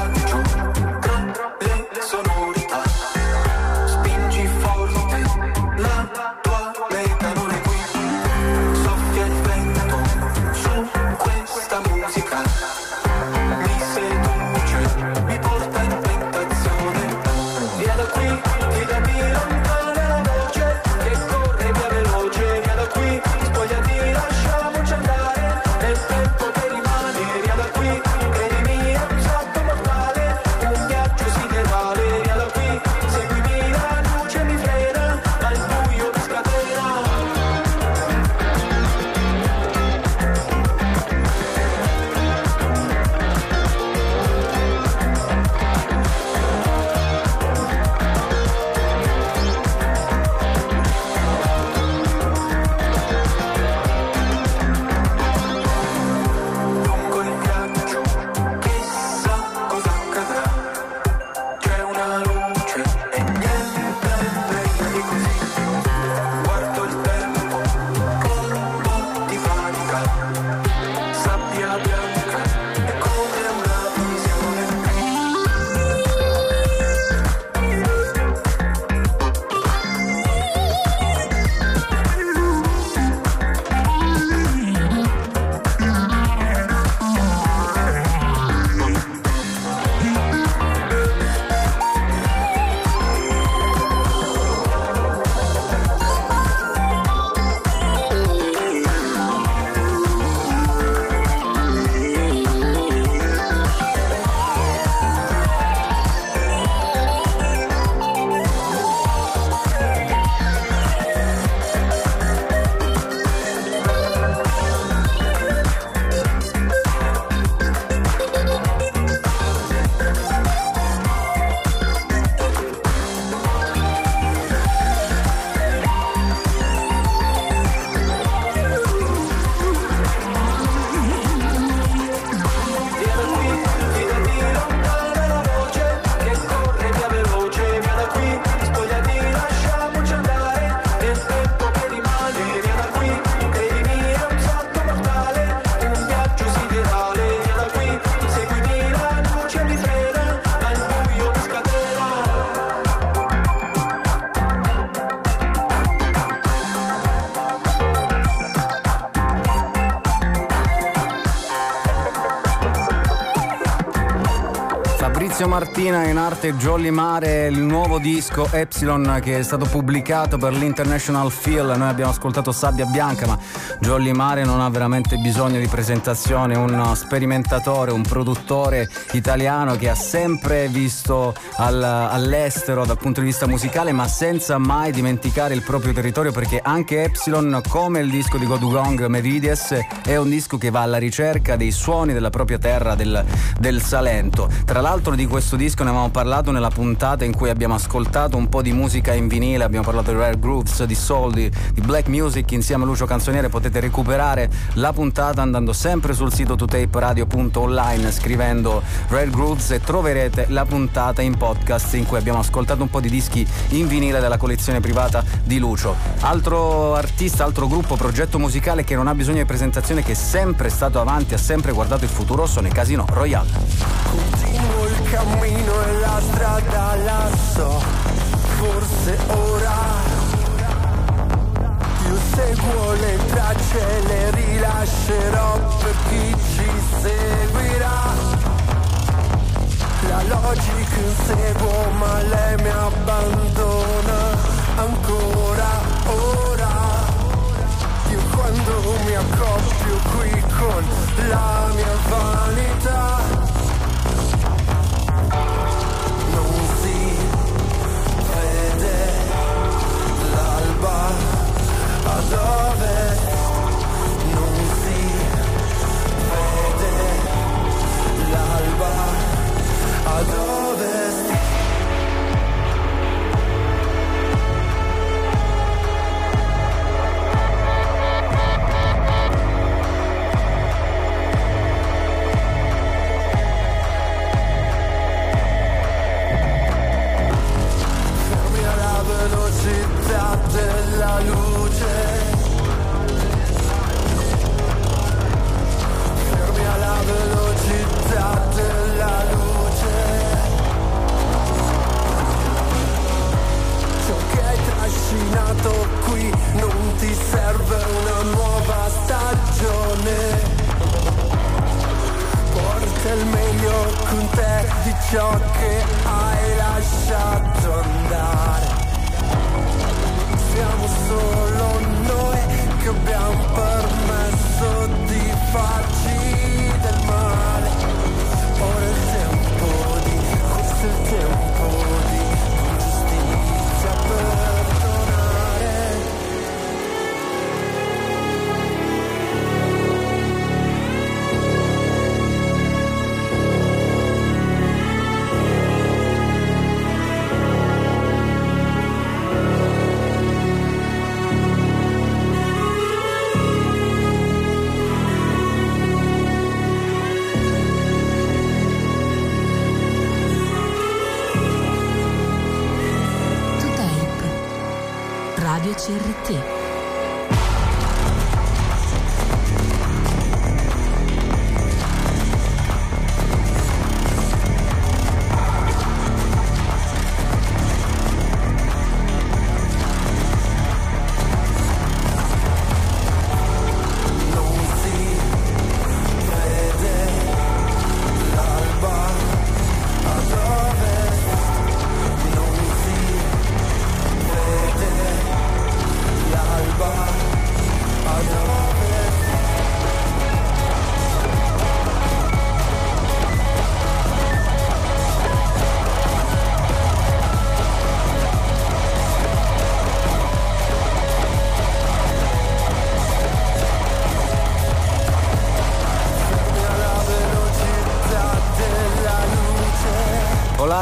Martina in arte Jolly Mare, il nuovo disco Epsilon che è stato pubblicato per l'International Feel. Noi abbiamo ascoltato Sabbia Bianca, ma Jolly Mare non ha veramente bisogno di presentazione, un sperimentatore, un produttore italiano che ha sempre visto al, all'estero dal punto di vista musicale, ma senza mai dimenticare il proprio territorio perché anche Epsilon, come il disco di Godugong Meridies, è un disco che va alla ricerca dei suoni della propria terra, del, del Salento. Tra l'altro di questo disco ne avevamo parlato nella puntata in cui abbiamo ascoltato un po' di musica in vinile, abbiamo parlato di Rare Grooves, di Soul, di, di Black Music insieme a Lucio Canzoniere, potete recuperare la puntata andando sempre sul sito tutaperadio.online scrivendo Rare Grooves e troverete la puntata in podcast in cui abbiamo ascoltato un po' di dischi in vinile della collezione privata di Lucio. Altro artista, altro gruppo, progetto musicale che non ha bisogno di presentazione, che è sempre stato avanti, ha sempre guardato il futuro, sono i Casino Royale cammino e la strada la so, forse ora io seguo le tracce, le rilascerò per chi ci seguirà. La logica inseguo ma lei mi abbandona ancora ora. Io quando mi accoppio qui con la mia vanità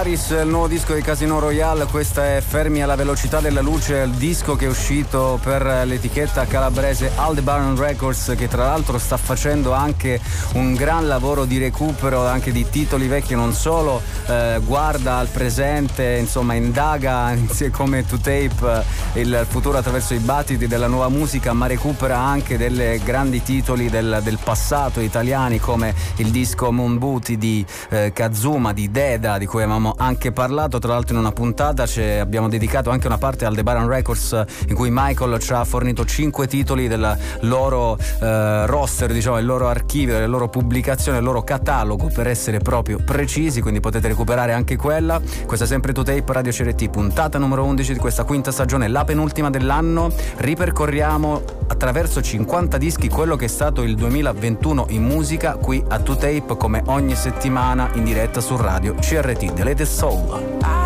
Paris, il nuovo disco di Casino Royale, questa è Fermi alla velocità della luce, il disco che è uscito per l'etichetta calabrese Aldebaran Records che tra l'altro sta facendo anche un gran lavoro di recupero anche di titoli vecchi, non solo eh, guarda al presente, insomma indaga come to tape il futuro attraverso i battiti della nuova musica, ma recupera anche delle grandi titoli del, del passato italiani come il disco Moon Booty di eh, Kazuma, di Deda, di cui avevamo anche parlato, tra l'altro in una puntata abbiamo dedicato anche una parte al The Baron Records in cui Michael ci ha fornito cinque titoli del loro eh, roster, diciamo, il loro archivio, le loro pubblicazioni, il loro catalogo per essere proprio precisi, quindi potete recuperare anche quella. Questa è sempre To Tape Radio CRT, puntata numero 11 di questa quinta stagione, la penultima dell'anno. Ripercorriamo attraverso 50 dischi quello che è stato il 2021 in musica qui a To Tape come ogni settimana in diretta su radio CRT. Delete soul.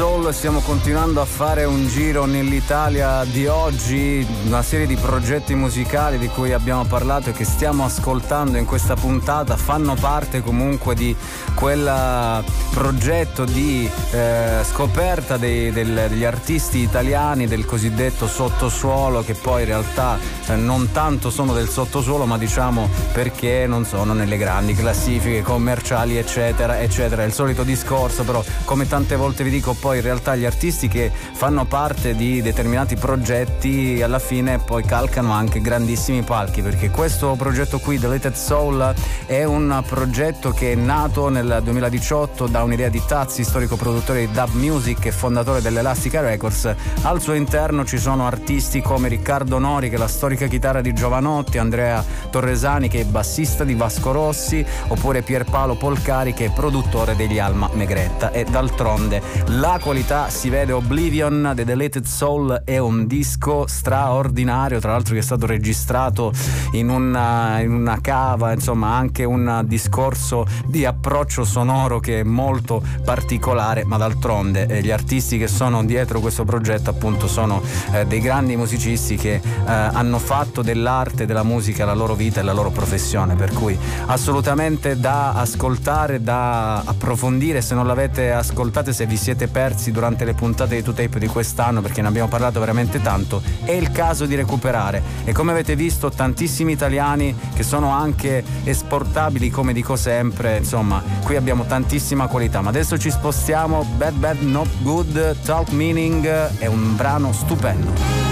Soul stiamo continuando a fare un giro nell'Italia di oggi, una serie di progetti musicali di cui abbiamo parlato e che stiamo ascoltando in questa puntata. Fanno parte comunque di quel progetto di eh, scoperta dei, del, degli artisti italiani del cosiddetto sottosuolo che poi in realtà eh, non tanto sono del sottosuolo ma diciamo perché non sono nelle grandi classifiche commerciali eccetera eccetera, è il solito discorso però come tante volte vi dico poi in realtà gli artisti che fanno parte di determinati progetti alla fine poi calcano anche grandissimi palchi perché questo progetto qui Deleted Soul è un progetto che è nato nel 2018 da un'idea di Tazzi, storico produttore di dub music e fondatore dell'Elastica Records. Al suo interno ci sono artisti come Riccardo Nori che è la storica chitarra di Giovanotti, Andrea Torresani che è bassista di Vasco Rossi oppure Pierpaolo Polcari che è produttore degli Alma Megretta e d'altronde la qualità si vede Oblivion The Deleted Soul è un disco straordinario tra l'altro che è stato registrato in una, in una cava insomma anche un discorso di approccio sonoro che è molto particolare ma d'altronde eh, gli artisti che sono dietro questo progetto appunto sono eh, dei grandi musicisti che eh, hanno fatto dell'arte della musica la loro vita e la loro professione per cui assolutamente da ascoltare da approfondire. Se non l'avete ascoltate se vi siete persi durante le puntate di 2Tape di quest'anno perché ne abbiamo parlato veramente tanto è il caso di recuperare. E come avete visto tantissimi italiani che sono anche esportabili come dico sempre insomma qui abbiamo tantissima qualità ma adesso ci spostiamo Bad Bad Not Good Talk Meaning è un brano stupendo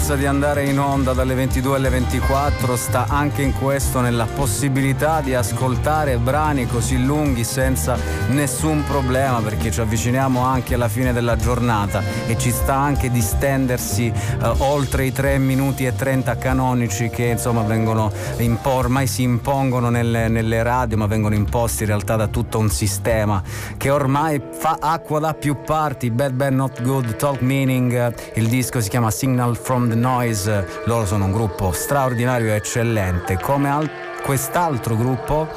la bellezza di andare in onda dalle 22 alle 24 sta anche in questo, nella possibilità di ascoltare brani così lunghi senza nessun problema, perché ci avviciniamo anche alla fine della giornata e ci sta anche di stendersi eh, oltre i 3 minuti e 30 canonici che insomma vengono un po' ormai si impongono nelle, nelle radio, ma vengono imposti in realtà da tutto un sistema che ormai fa acqua da più parti, Bad Bad Not Good, Talk Meaning, il disco si chiama Signal from the Noise, loro sono un gruppo straordinario e eccellente, come al- quest'altro gruppo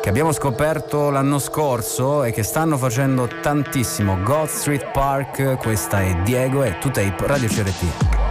che abbiamo scoperto l'anno scorso e che stanno facendo tantissimo, God Street Park, questa è Diego e tu tape Radio CRT.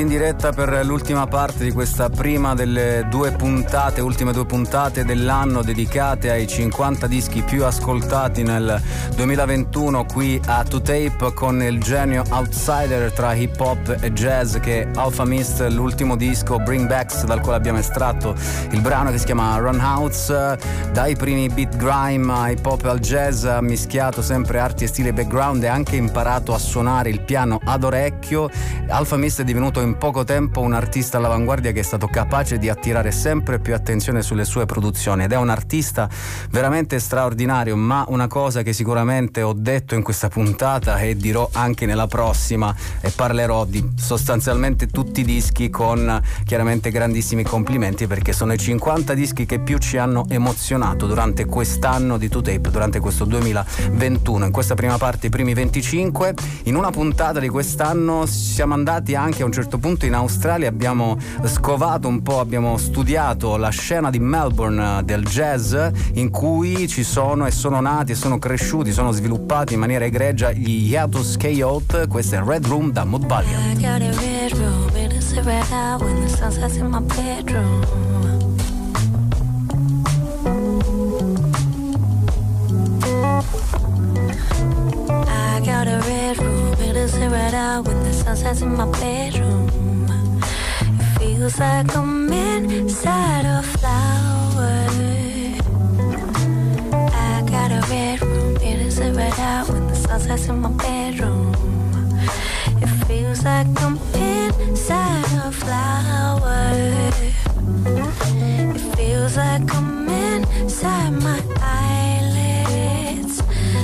In diretta per l'ultima parte di questa prima delle due puntate, ultime due puntate dell'anno dedicate ai 50 dischi più ascoltati nel 2021 qui a To Tape con il genio outsider tra hip hop e jazz che è Alpha Mist, l'ultimo disco Bring Backs dal quale abbiamo estratto il brano che si chiama Run House, dai primi beat grime a hip hop al jazz ha mischiato sempre arti e stile background e anche imparato a suonare il piano ad orecchio. Alpha Mist è divenuto in poco tempo un artista all'avanguardia che è stato capace di attirare sempre più attenzione sulle sue produzioni ed è un artista veramente straordinario, ma una cosa che sicuramente ho detto in questa puntata e dirò anche nella prossima e parlerò di sostanzialmente tutti i dischi con chiaramente grandissimi complimenti perché sono i 50 dischi che più ci hanno emozionato durante quest'anno di 2Tape, durante questo 2021. In questa prima parte i primi 25, in una puntata di quest'anno siamo andati anche a un certo punto in Australia abbiamo scovato un po', abbiamo studiato la scena di Melbourne eh, del jazz in cui ci sono e sono nati e sono cresciuti, sono sviluppati in maniera egregia gli Hiatus K.O.T. questo è Red Room da Mood Valiant. I got a red room, it'll sit right out when the sun sets in my bedroom. It feels like I'm inside a flower. I got a red room, it'll sit right out when the sun sets in my bedroom. It feels like I'm inside a flower. It feels like I'm inside my eyelids,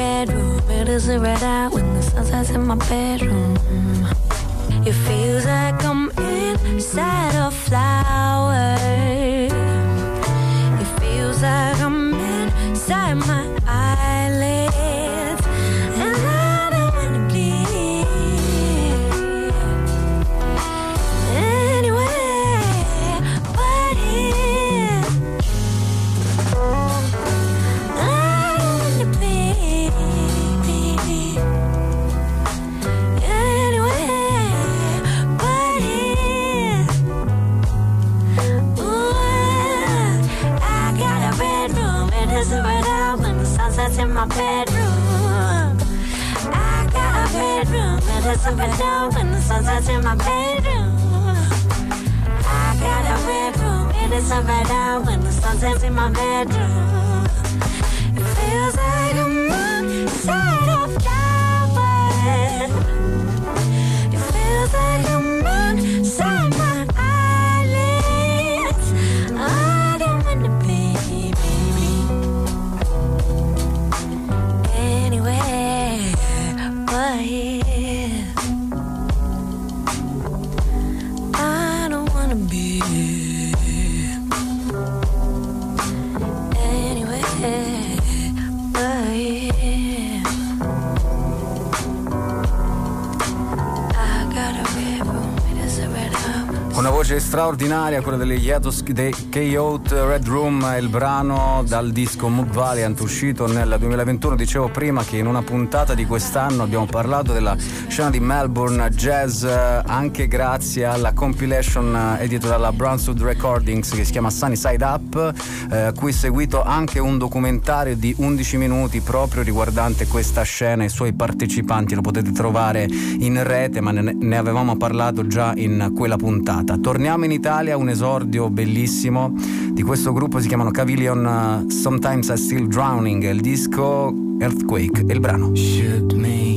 red room, it is. A red out when the sun sets in my bedroom. It feels like I'm inside a flower. It feels like I'm inside my bedroom, it is right out when the sun sets in my bedroom. I got a bedroom, it is right out when the sun sets in my bedroom. Straordinaria, quella degli dei K.O.T. Red Room, il brano dal disco Mood Valiant uscito nel 2021. Dicevo prima che in una puntata di quest'anno abbiamo parlato della scena di Melbourne Jazz eh, anche grazie alla compilation eh, edita dalla Brunswood Recordings che si chiama Sunny Side Up, eh, è seguito anche un documentario di 11 minuti proprio riguardante questa scena e i suoi partecipanti. Lo potete trovare in rete, ma ne, ne avevamo parlato già in quella puntata. Torniamo in Italia, un esordio bellissimo di questo gruppo, si chiamano Cavilion uh, Sometimes I Still Drowning, il disco Earthquake il brano. Shoot me,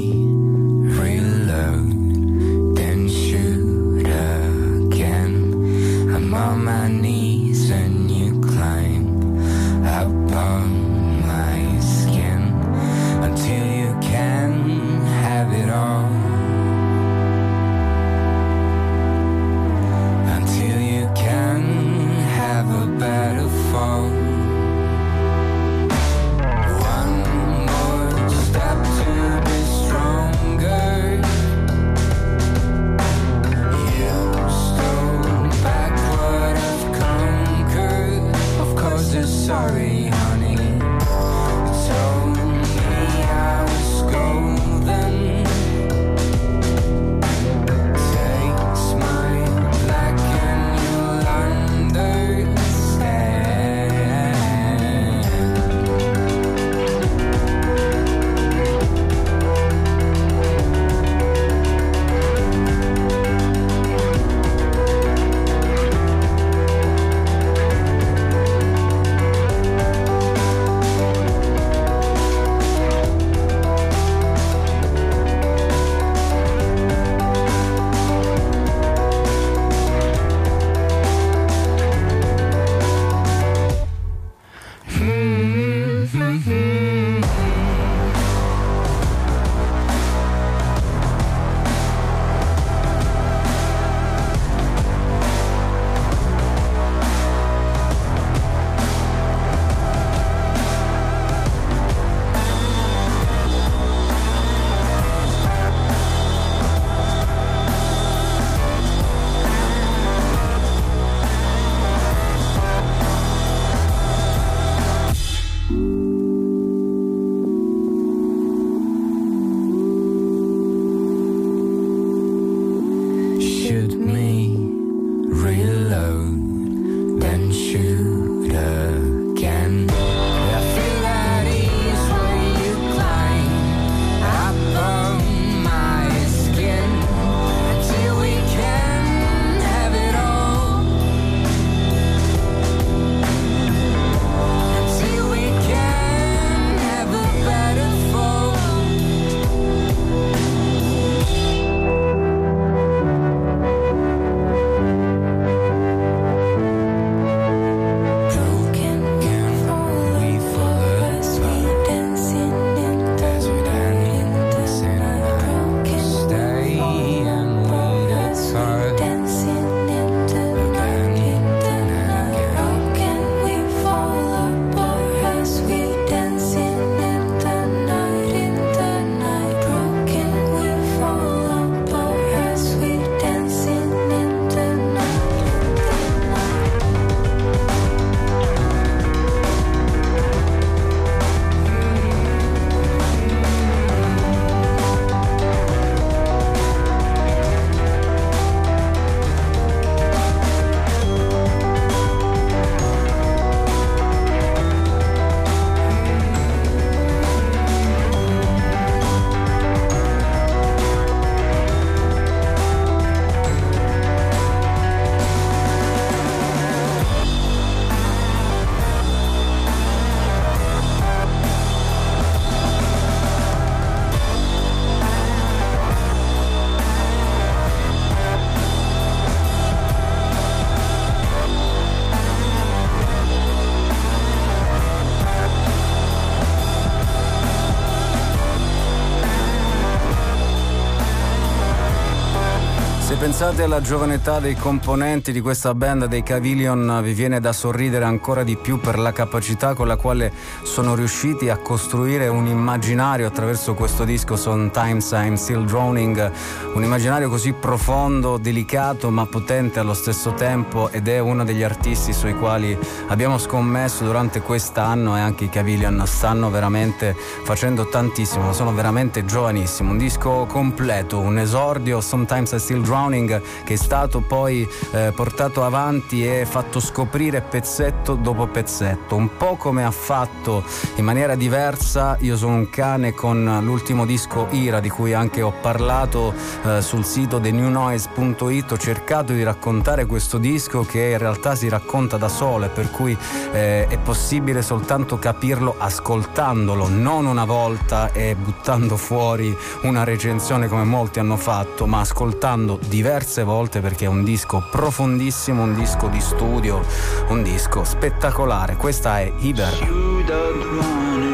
pensate alla giovane età dei componenti di questa band dei Cavilion vi viene da sorridere ancora di più per la capacità con la quale sono riusciti a costruire un immaginario attraverso questo disco Sometimes I'm Still Drowning, un immaginario così profondo, delicato ma potente allo stesso tempo ed è uno degli artisti sui quali abbiamo scommesso durante quest'anno e anche i Cavilion stanno veramente facendo tantissimo, sono veramente giovanissimi, un disco completo, un esordio Sometimes I Still Drowning che è stato poi eh, portato avanti e fatto scoprire pezzetto dopo pezzetto, un po' come ha fatto in maniera diversa Io sono un cane con l'ultimo disco Ira di cui anche ho parlato eh, sul sito thenewnoise.it, ho cercato di raccontare questo disco che in realtà si racconta da solo e per cui eh, è possibile soltanto capirlo ascoltandolo, non una volta e buttando fuori una recensione come molti hanno fatto, ma ascoltando diverse volte perché è un disco profondissimo, un disco di studio, un disco spettacolare. Questa è Iber.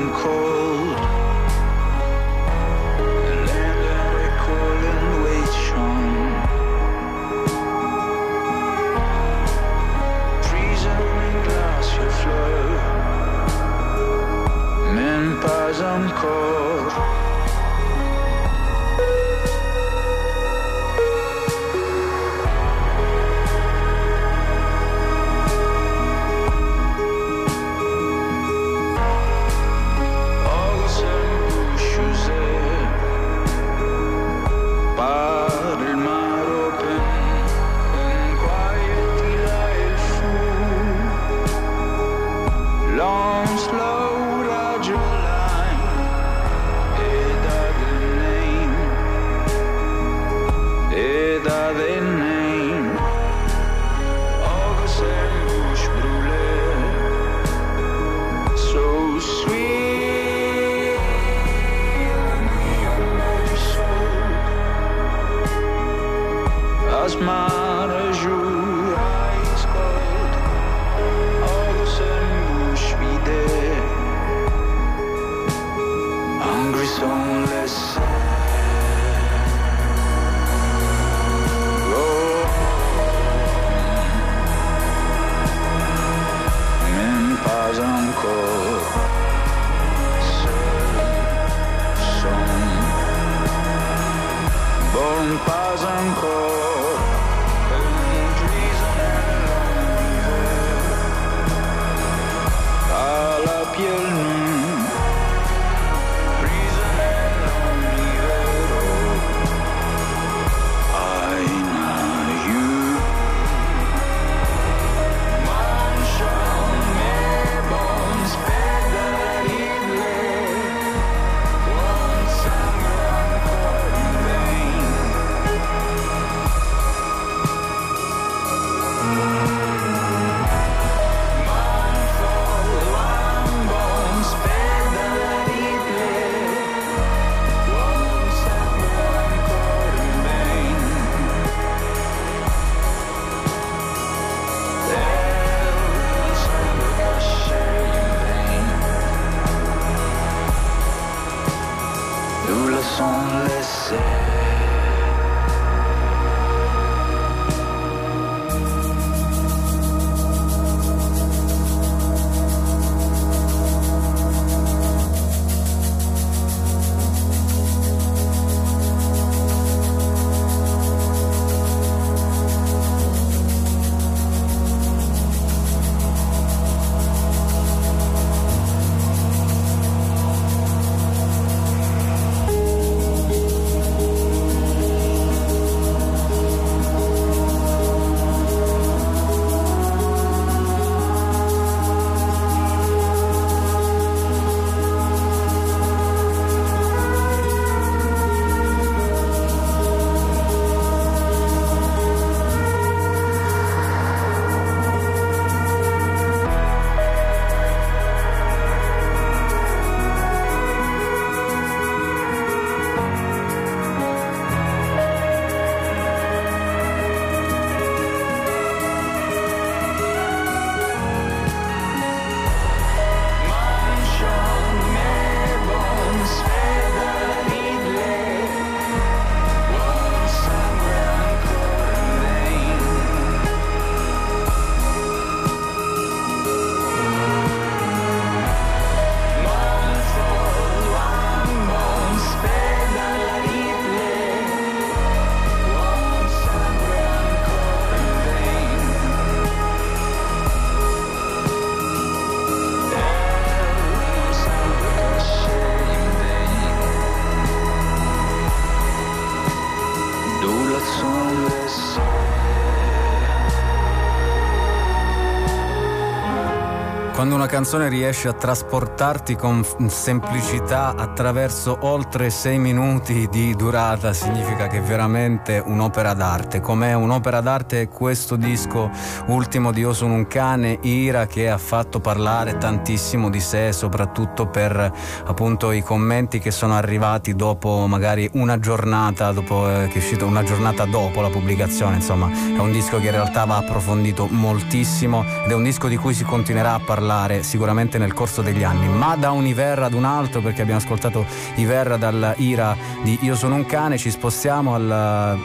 Una canzone riesce a trasportarti con semplicità attraverso oltre sei minuti di durata, significa che è veramente un'opera d'arte. Com'è un'opera d'arte questo disco ultimo di Io sono un cane, Ira, che ha fatto parlare tantissimo di sé, soprattutto per appunto i commenti che sono arrivati dopo magari una giornata, dopo, eh, che è uscito una giornata dopo la pubblicazione. Insomma, è un disco che in realtà va approfondito moltissimo ed è un disco di cui si continuerà a parlare parlare sicuramente nel corso degli anni, ma da un Iverra ad un altro, perché abbiamo ascoltato Iverra dall'Ira di Io sono un cane, ci spostiamo al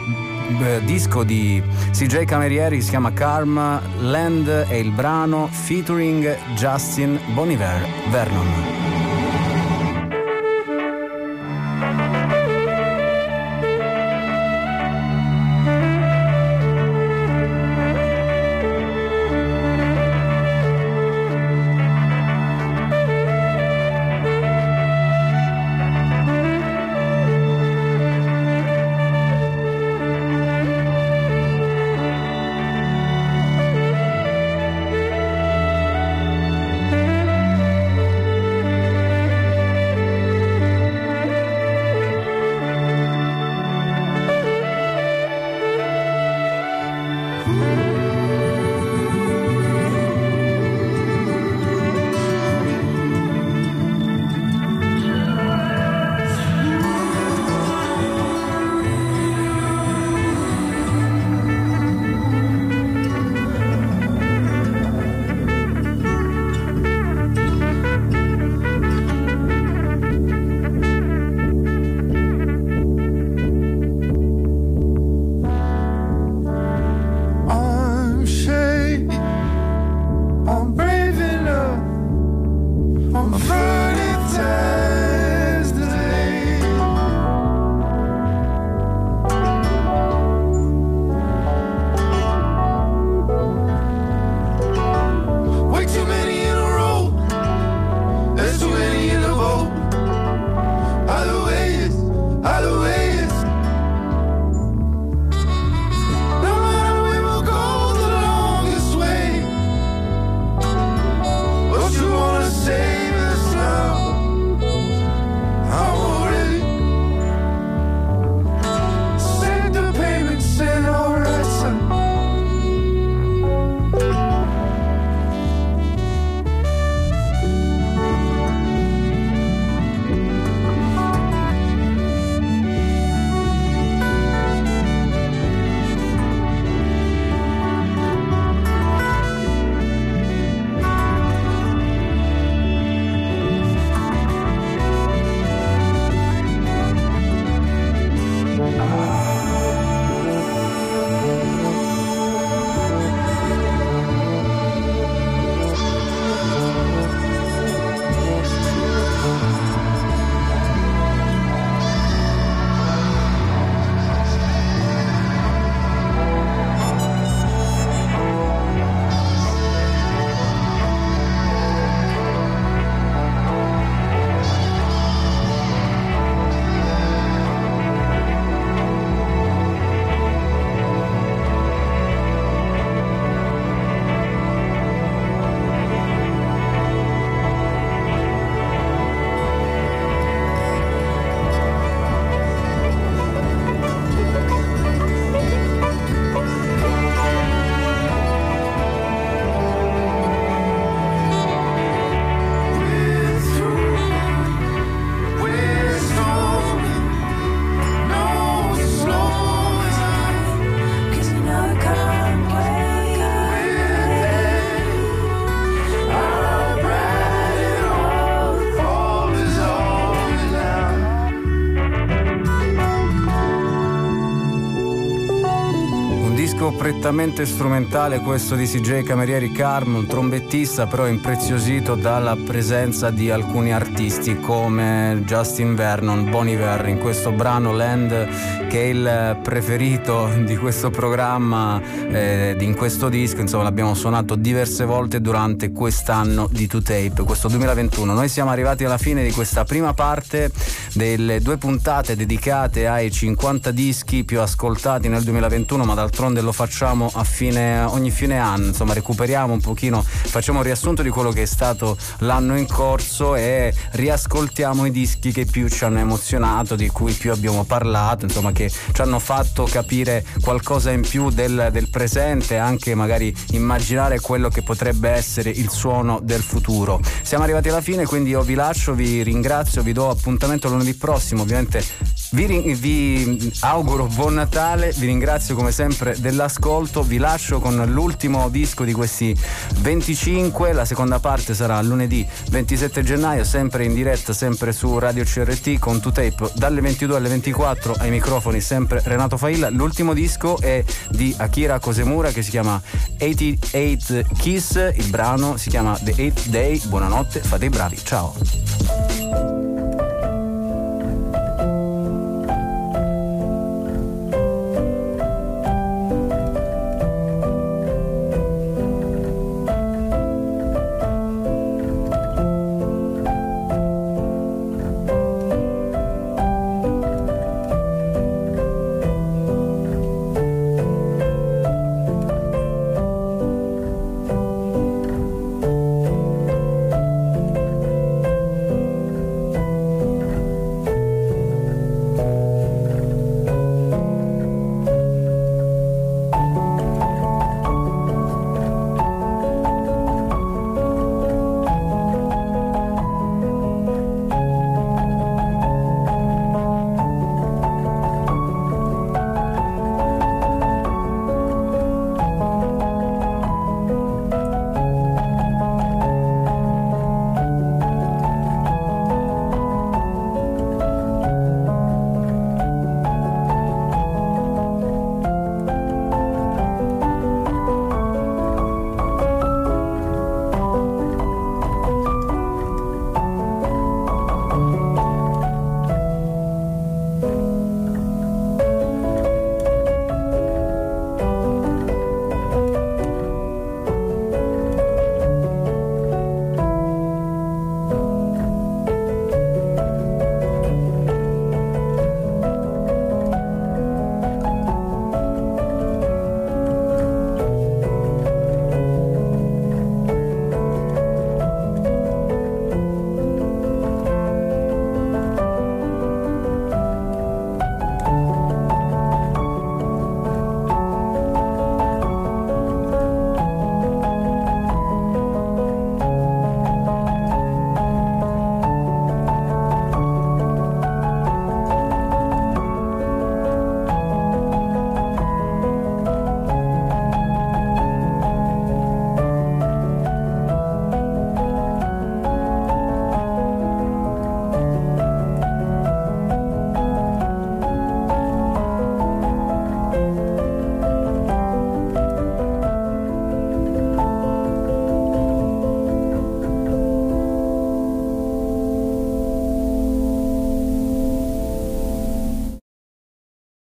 eh, disco di CJ Camerieri si chiama Karma Land è il brano featuring Justin Boniver Vernon. Prettamente strumentale questo di CJ Camerieri Carm, un trombettista però impreziosito dalla presenza di alcuni artisti come Justin Vernon, Bon Iver in questo brano Land che è il preferito di questo programma, eh, in questo disco, insomma l'abbiamo suonato diverse volte durante quest'anno di 2Tape, questo 2021. Noi siamo arrivati alla fine di questa prima parte delle due puntate dedicate ai 50 dischi più ascoltati nel 2021, ma d'altronde lo facciamo fine, ogni fine anno, insomma recuperiamo un pochino, facciamo un riassunto di quello che è stato l'anno in corso e riascoltiamo i dischi che più ci hanno emozionato, di cui più abbiamo parlato, insomma che ci hanno fatto capire qualcosa in più del, del presente, anche magari immaginare quello che potrebbe essere il suono del futuro. Siamo arrivati alla fine, quindi io vi lascio, vi ringrazio, vi do appuntamento lunedì prossimo, ovviamente vi, vi, auguro buon Natale, vi ringrazio come sempre dell'ascolto, vi lascio con l'ultimo disco di questi 25, la seconda parte sarà lunedì 27 gennaio, sempre in diretta, sempre su Radio CRT con 2Tape dalle 22 alle 24 ai microfoni sempre Renato Failla. L'ultimo disco è di Akira Kosemura che si chiama 88 Kiss, il brano si chiama The 8 Day, buonanotte, fate i bravi, ciao.